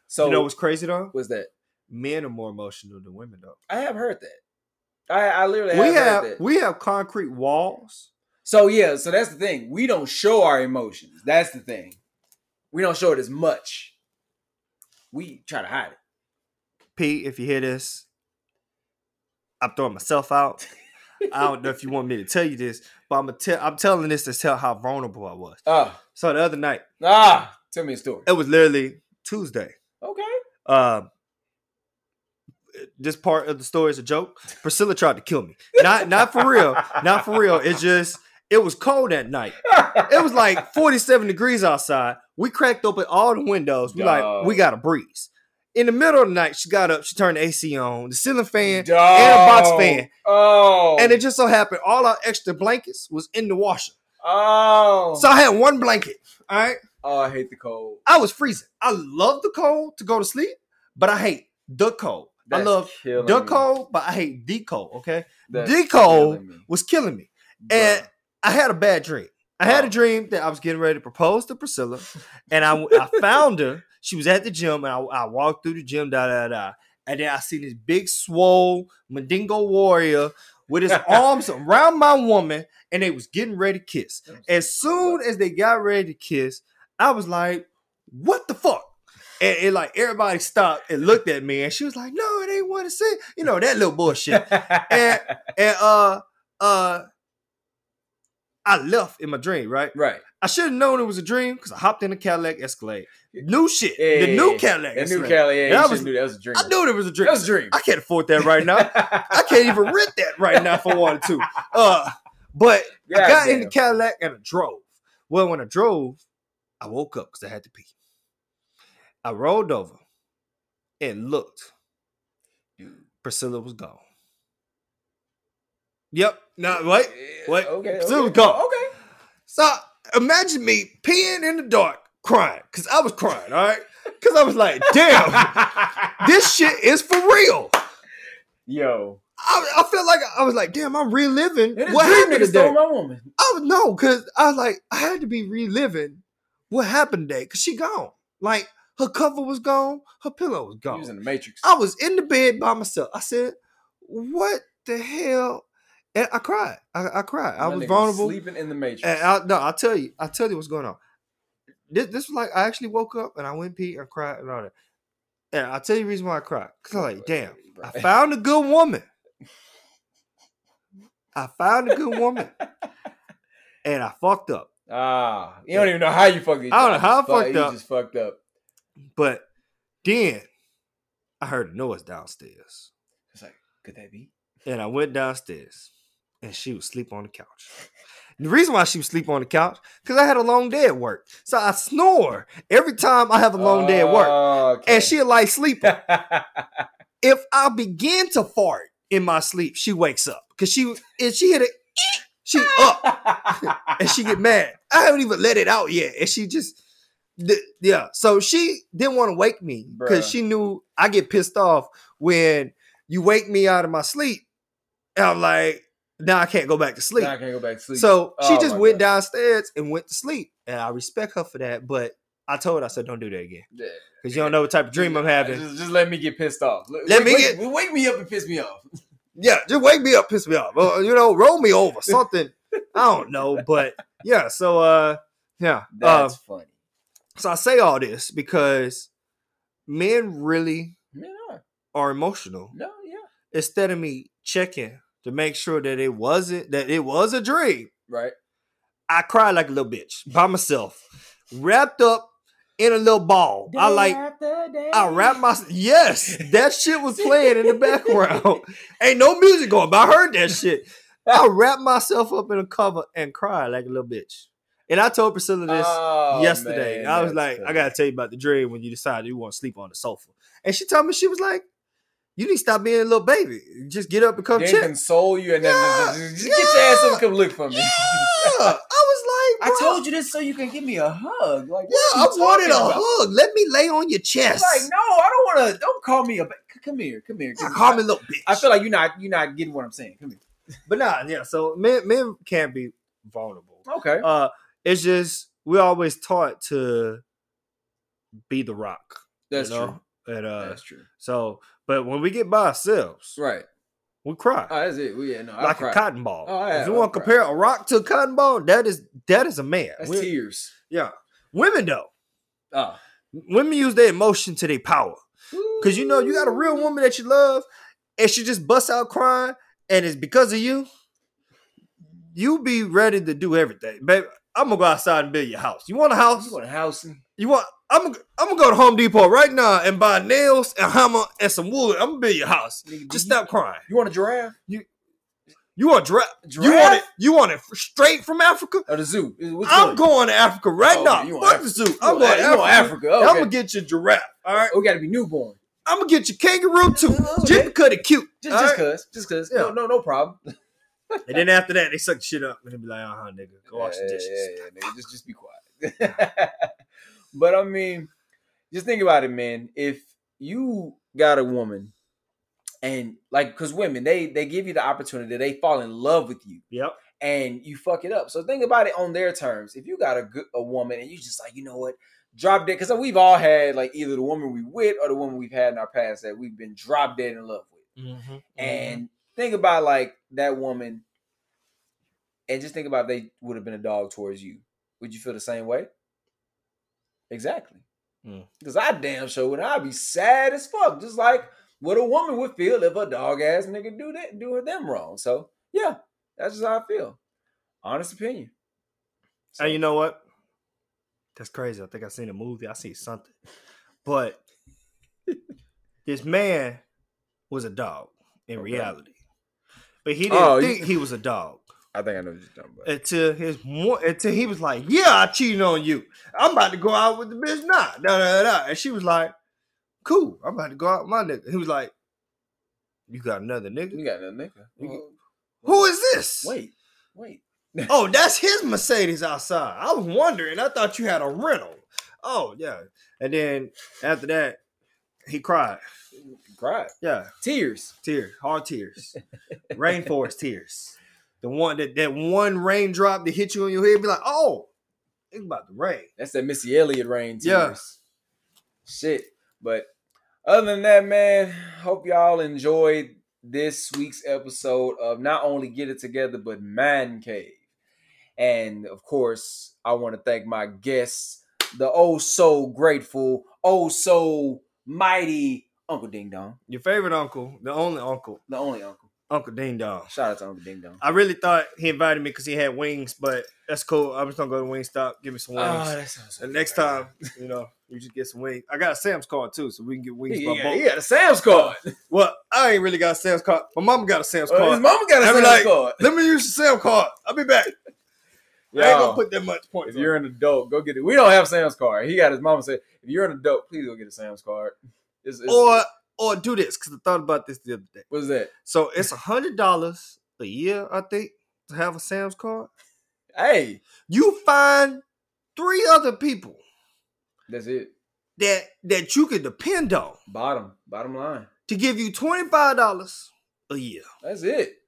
So you know what's crazy though? was that? Men are more emotional than women though. I have heard that. I, I literally have we heard have that. we have concrete walls. So yeah, so that's the thing. We don't show our emotions. That's the thing. We don't show it as much. We try to hide it. Pete, if you hear this, I'm throwing myself out. I don't know if you want me to tell you this, but I'm tell I'm telling this to tell how vulnerable I was. Ah, So the other night, ah. Tell me a story. it was literally Tuesday. Okay. Um, this part of the story is a joke. Priscilla tried to kill me. Not not for real. Not for real. It's just it was cold that night. It was like 47 degrees outside. We cracked open all the windows. We like we got a breeze. In the middle of the night, she got up. She turned the AC on, the ceiling fan, Dog. and a box fan. Oh. and it just so happened all our extra blankets was in the washer. oh. So I had one blanket. All right, oh, I hate the cold. I was freezing. I love the cold to go to sleep, but I hate the cold. I love the me. cold, but I hate the cold. Okay, That's the cold killing was killing me. And Bruh. I had a bad dream. I had Oh. a dream that I was getting ready to propose to Priscilla, and I, I found her. She was at the gym, and I, I walked through the gym, da da da. And then I see this big, swole Mandingo warrior with his arms around my woman, and they was getting ready to kiss. As soon as they got ready to kiss, I was like, "What the fuck?" And it like everybody stopped and looked at me, and she was like, "No, it ain't what to say." You know that little bullshit. and and uh uh I left in my dream, right? right. I should have known it was a dream because I hopped in the Cadillac Escalade. New shit. Yeah, the new Cadillac The new. Cali. Yeah, I was- knew that was a dream. I knew it was a dream. That was a dream. I can't afford that right now. I can't even rent that right now if I wanted to. Uh but I God got in the. Cadillac and I drove. Well, when I drove, I woke up because I had to pee. I rolled over and looked. Priscilla was gone. Yep. No, wait. Wait. Okay. Still okay. go. Okay. So imagine me peeing in the dark, crying, because I was crying, all right? Because I was like, damn, this shit is for real. Yo. I, I felt like I was like, damn, I'm reliving what happened today. stole my woman. I was no, because I was like, I had to be reliving what happened today, because she gone. Like her cover was gone, her pillow was gone. was in the Matrix. I was in the bed by myself. I said, what the hell? And I cried. I, I cried. I was vulnerable. Sleeping in the Matrix. And I, no, I'll tell you. I'll tell you what's going on. This, this was like I actually woke up and I went pee and cried and all that. And I'll tell you the reason why I cried. Cause I'm like, damn, I found a good woman. I found a good woman. And I fucked up. Ah, you don't even know how you fucked. up. I don't know how I fucked up. You just fucked up. But then I heard a noise downstairs. It's like, could that be? And I went downstairs and she was asleep on the couch. The reason why she was asleep on the couch, because I had a long day at work. So I snore every time I have a long day at work. Oh, okay. And she like sleeping. if I begin to fart in my sleep, she wakes up because she and she hit it. She up and she get mad. I haven't even let it out yet, and she just yeah. So she didn't want to wake me because she knew I get pissed off when you wake me out of my sleep. And I'm like, now I can't go back to sleep. Now I can't go back to sleep. So she Oh just went God. downstairs and went to sleep, and I respect her for that. But I told her, I said, "Don't do that again, Yeah. because you don't know what type of dream I'm having." Just, just let me get pissed off. Let, wake, me get- wake me up and piss me off. Yeah, just wake me up, piss me off. Uh, you know, roll me over, something. I don't know, but yeah. So, uh, yeah. Uh, That's funny. so I say all this because men really Man, are. are emotional. no, yeah, Instead of me checking to make sure that it wasn't that it was a dream, right. I cried like a little bitch by myself, wrapped up in a little ball. I like I wrapped my yes, that shit was playing in the background. Ain't no music going, but I heard that shit. I wrapped myself up in a cover and cried like a little bitch. And I told Priscilla this Oh, yesterday. man, I was that's like, I gotta tell you about the dream when you decided you want to sleep on the sofa. And she told me she was like, You need to stop being a little baby. Just get up and come Then check. console you and then Yeah, just, just, just get your ass up and come look for me. Yeah. I was like, I told you this so you can give me a hug. Like, Yeah, I what are you wanted a about? hug. Let me lay on your chest. Like, no, I don't want to. Don't call me a. ba- Come here, come here. Yeah, call me a little bitch. I feel like you're not. You're not getting what I'm saying. Come here. but nah, yeah. So men men can't be vulnerable. Okay. Uh, it's just we always taught to be the rock. That's you know? true. And uh, That's true. so, but when we get by ourselves, Right. we cry Oh, that's it. We, yeah, no, like cried. a cotton ball. Oh, yeah, if you want to compare a rock to a cotton ball, that is that is a man. That's We- tears. yeah, women though, Oh. women use their emotion to their power. Cause you know you got a real woman that you love, and she just busts out crying, and it's because of you. You be ready to do everything, baby. I'm gonna go outside and build your house. You want a house? You want a house? You want? I'm gonna I'm gonna go to Home Depot right now and buy nails and hammer and some wood. I'm gonna build your house. Nigga, Just you- stop crying. You want a giraffe? You you want dra- Giraffe? You want it? You want it straight from Africa? Or the zoo? What's I'm good? going to Africa right Oh, now. you want Fuck Africa. the zoo. I'm going to Africa. Africa, I'm gonna get your giraffe. All right. We got to be newborn. I'm gonna get your kangaroo too. Oh, okay. Just because it cute. Just, just right? cause, just cause. Yeah. No, no, no problem. And then after that, they suck the shit up and be like, "Uh huh, nigga, go wash the dishes." Yeah, yeah, nigga, just, just be quiet. but I mean, just think about it, man. If you got a woman, and like, because women, they they give you the opportunity, they fall in love with you, Yep. and you fuck it up. So think about it on their terms. If you got a good a woman, and you just like, you know what, drop dead, because we've all had like either the woman we with or the woman we've had in our past that we've been drop dead in love with. Mm-hmm. And think about like that woman, and just think about they would have been a dog towards you. Would you feel the same way? Exactly. Mm. Because I damn sure would. I'd be sad as fuck, just like what a woman would feel if a dog ass nigga do that, do them wrong. So yeah, that's just how I feel. Honest opinion. So, And you know what? That's crazy. I think I seen a movie. I see something, but this man was a dog in Okay. reality, but he didn't Oh, you- think he was a dog. I think I know what you're talking about. until his one until he was like, "Yeah, I cheated on you. I'm about to go out with the bitch now." Da, da, da. And she was like, "Cool, I'm about to go out with my nigga." He was like, "You got another nigga? You got another nigga. You- Who is this?" Wait, wait. Oh, that's his Mercedes outside. I was wondering. I thought you had a rental. Oh yeah. And then after that, he cried. Cried. Yeah, Tears. tears, hard tears, rainforest tears. The one that that one raindrop that hit you on your head, be like, "Oh, it's about to rain." That's that Missy Elliott rain tears. Yeah. Shit. But other than that, man, hope y'all enjoyed this week's episode of not only Get It Together, but Man Cave. And of course, I want to thank my guests, the oh so grateful, oh so mighty Uncle Ding Dong, Your favorite uncle, the only uncle, the only uncle. Uncle Ding Dong. Shout out to Uncle Ding Dong. I really thought he invited me because he had wings, but that's cool. I'm just gonna go to Wingstop, give me some wings. Oh, that sounds so and next time, you know, you just get some wings. I got a Sam's card too, so we can get wings Yeah, he, got, both. he got a Sam's card. Well, I ain't really got a Sam's card. My mama got a Sam's Uh, his card. mama got a Sam's like, card. Let me use the Sam's card. I'll be back. I ain't gonna put that much points. If you're an adult, go get it. We don't have Sam's card. He got his mama said, if you're an adult, please go get a Sam's card. It's, it's, or or do this because I thought about this the other day. what is that? So it's a hundred dollars a year, I think, to have a Sam's card. Hey, You find three other people that's it. that that you can depend on Bottom, bottom line. to give you twenty five dollars a year. That's it.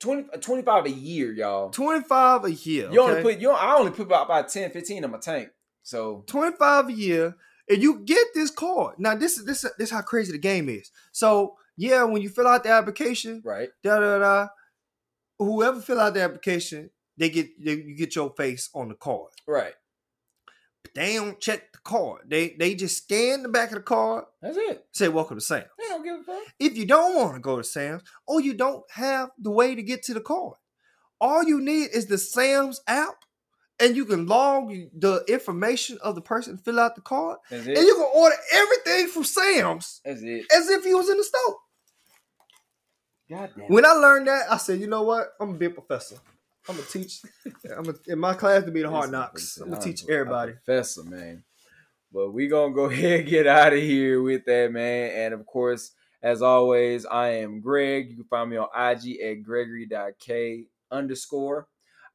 20, uh, 25 a year, y'all. Twenty five a year. You only put you. I only put about, about 10, 15 in my tank. So 25 a year and you get this card. Now this is this this is how crazy the game is. So yeah, when you fill out the application, right, da da da, whoever fill out the application, they get they, you get your face on the card. right. But they don't check the card. They they just scan the back of the card, That's it. say welcome to Sam's. They don't give a fuck. If you don't want to go to Sam's or you don't have the way to get to the card, all you need is the Sam's app. And you can log the information of the person, fill out the card, and you can order everything from Sam's That's it. as if you was in the store. God damn. When I learned that, I said, you know what? I'm gonna be a professor. I'm gonna teach. I'm gonna, in my class to be the hard knocks. I'm gonna teach everybody. Professor, man. But we gonna go ahead and get out of here with that, man. And of course, as always, I am Greg. You can find me on IG at gregory.k underscore.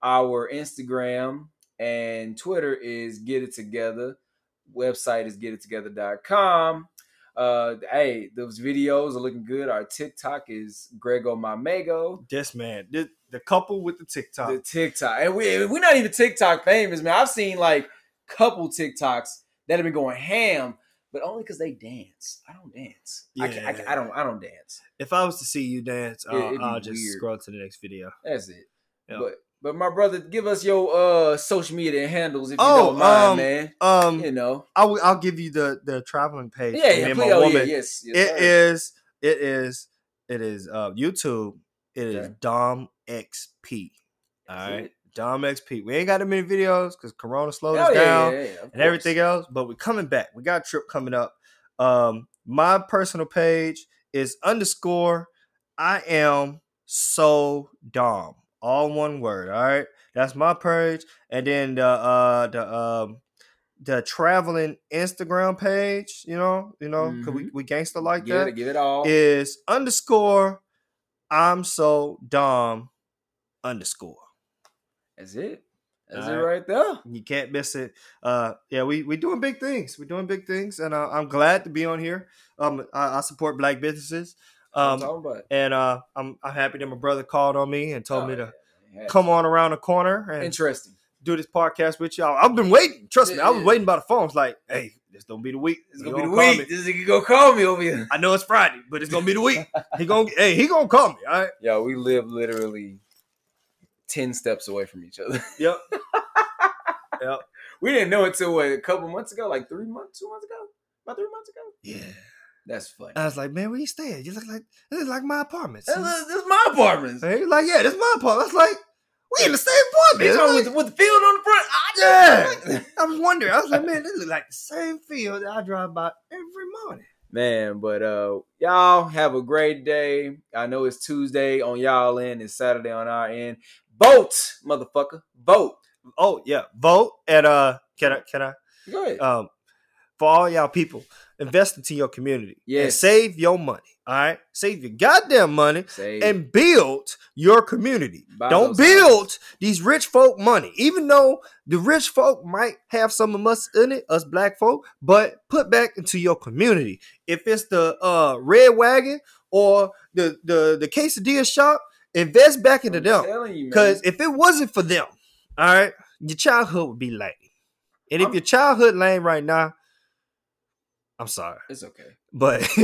Our Instagram and Twitter is Get It Together. Website is getittogether.com. Uh, hey, those videos are looking good. Our TikTok is Grego Mamego. This man, the, the couple with the TikTok. The TikTok, and we we're not even TikTok famous, man. I've seen like couple TikToks that have been going ham, but only because they dance. I don't dance. I, I, I don't. I don't dance. if I was to see you dance, it'd I'll just weird. scroll to the next video. That's it. Yeah. But but my brother, give us your uh social media handles if you Oh, don't mind, um, man. Um, You know. I'll I'll give you the the traveling page. Yeah, me yeah, please. Oh, yeah, woman. yes. yes It is. It is. It is. Uh, YouTube. It is Okay. Dom XP. All That's right, it. Dom XP. We ain't got that many videos because Corona slowed Oh, us yeah, down yeah, yeah, and course. everything else. But we're coming back. We got a trip coming up. Um, my personal page is underscore. I am so Dom. All one word. All right, that's my page. And then the uh the um the traveling Instagram page. You know, you know, cause we we gangster like Give that it, give it all. is underscore I'm so Dom underscore. That's it. That's All it right. right there. You can't miss it. Uh, yeah, we we doing big things. We're doing big things, and uh, I'm glad to be on here. Um, I, I support black businesses. Um, and uh, I'm I'm happy that my brother called on me and told Oh, me to yeah, yeah. come on around the corner and Interesting. do this podcast with y'all. I've been waiting. Trust me, I was waiting by the phone. It's like, hey, this don't be the week. It's He gonna be the week. me. This nigga gonna call me over here. I know it's Friday, but it's gonna be the week. He gonna hey, he gonna call me. All right. Yo, we live literally ten steps away from each other. Yep. yep. We didn't know it till what, a couple months ago, like three months, two months ago, about three months ago. Yeah. That's funny. I was like, man, where you staying? You look like this is like my apartment. This is, my apartment. And he was like, yeah, this is my apartment. I was like, we in the same apartment. It's It's on like- with, with the field on the front. I Yeah. I was wondering. I was like, man, this look like the same field that I drive by every morning. Man, but uh y'all have a great day. I know it's Tuesday on y'all end, it's Saturday on our end. Vote, motherfucker. Vote. Oh yeah, vote and uh, can I can I Go ahead. um for all y'all people invest into your community. Yes. save your money. All right, save your goddamn money Say and build your community. Buy Don't build these rich folk money, even though the rich folk might have some of us in it, us black folk, but put back into your community. If it's the uh red wagon or the the the quesadilla shop, invest back into I'm them. telling you, man. Because if it wasn't for them, all right, your childhood would be lame. And if I'm- your childhood lame right now, I'm sorry, it's okay. but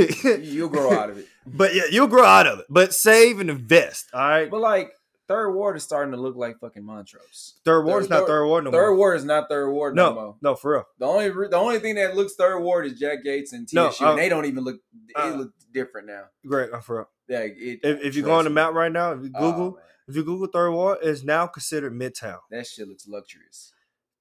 You'll grow out of it. But yeah, you'll grow out of it. But save and invest. All right. But like third ward is starting to look like fucking Montrose. Third ward is not third ward no third more. ward is not third ward no, No, more. no, for real. The only the only thing that looks third ward is Jack Yates and TSU, No, uh, and they don't even look. It uh, look different now. Great, no, for real. Yeah, it, If, if you go on the map right now, if you Oh, Google, man. if you Google third ward, it's now considered Midtown. that shit looks luxurious.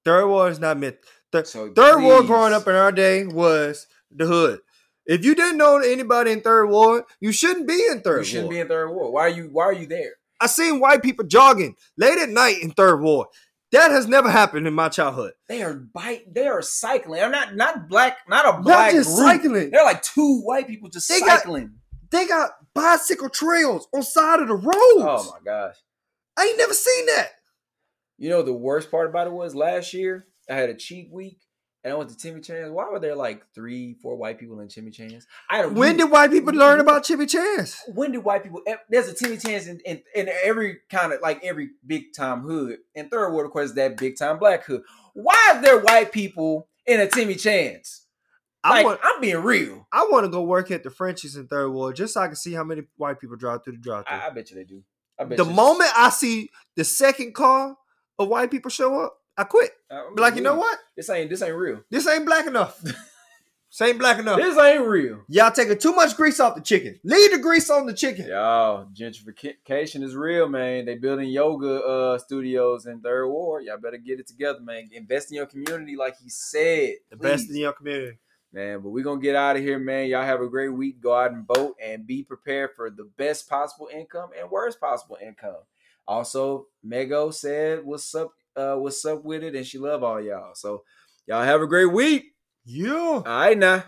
Third ward is not mid. Th- So third ward growing up in our day was the hood. If you didn't know anybody in third ward, you shouldn't be in third You shouldn't ward. be in third ward. Why are you? Why are you there? I seen white people jogging late at night in third ward. That has never happened in my childhood. They are bike. They are cycling. I'm not not black. Not a black Not just group. cycling. They're like two white people just They got- cycling. They got bicycle trails on side of the roads. oh my gosh! I ain't never seen that. You know the worst part about it was last year I had a cheat week and I went to Timmy Chan's. Why were there like three, four white people in Timmy Chan's? I don't. When did white people learn about Chimmy Chance? when did white people? eh, There's a Timmy Chan's in, in, in every kind of like every big time hood. And third ward, of course, is that big time black hood. Why are there white people in a Timmy Chan's? I want I'm being real. I want to go work at the Frenchy's in Third Ward just so I can see how many white people drive through the drive through. I, I bet you they do. I bet The moment I see the second car of white people show up, I quit. I'm like, you know what? This ain't this ain't real. This ain't black enough. this ain't black enough. This ain't real. Y'all taking too much grease off the chicken. Leave the grease on the chicken. Y'all, gentrification is real, man. They building yoga uh studios in Third Ward. Y'all better get it together, man. Invest in your community, like he said. The best in your community. man. But we're gonna get out of here, man. Y'all have a great week. Go out and vote and be prepared for the best possible income and worst possible income. Also, Mego said what's up, uh, what's up with it, and she love all y'all. So y'all have a great week. Yeah. All right now.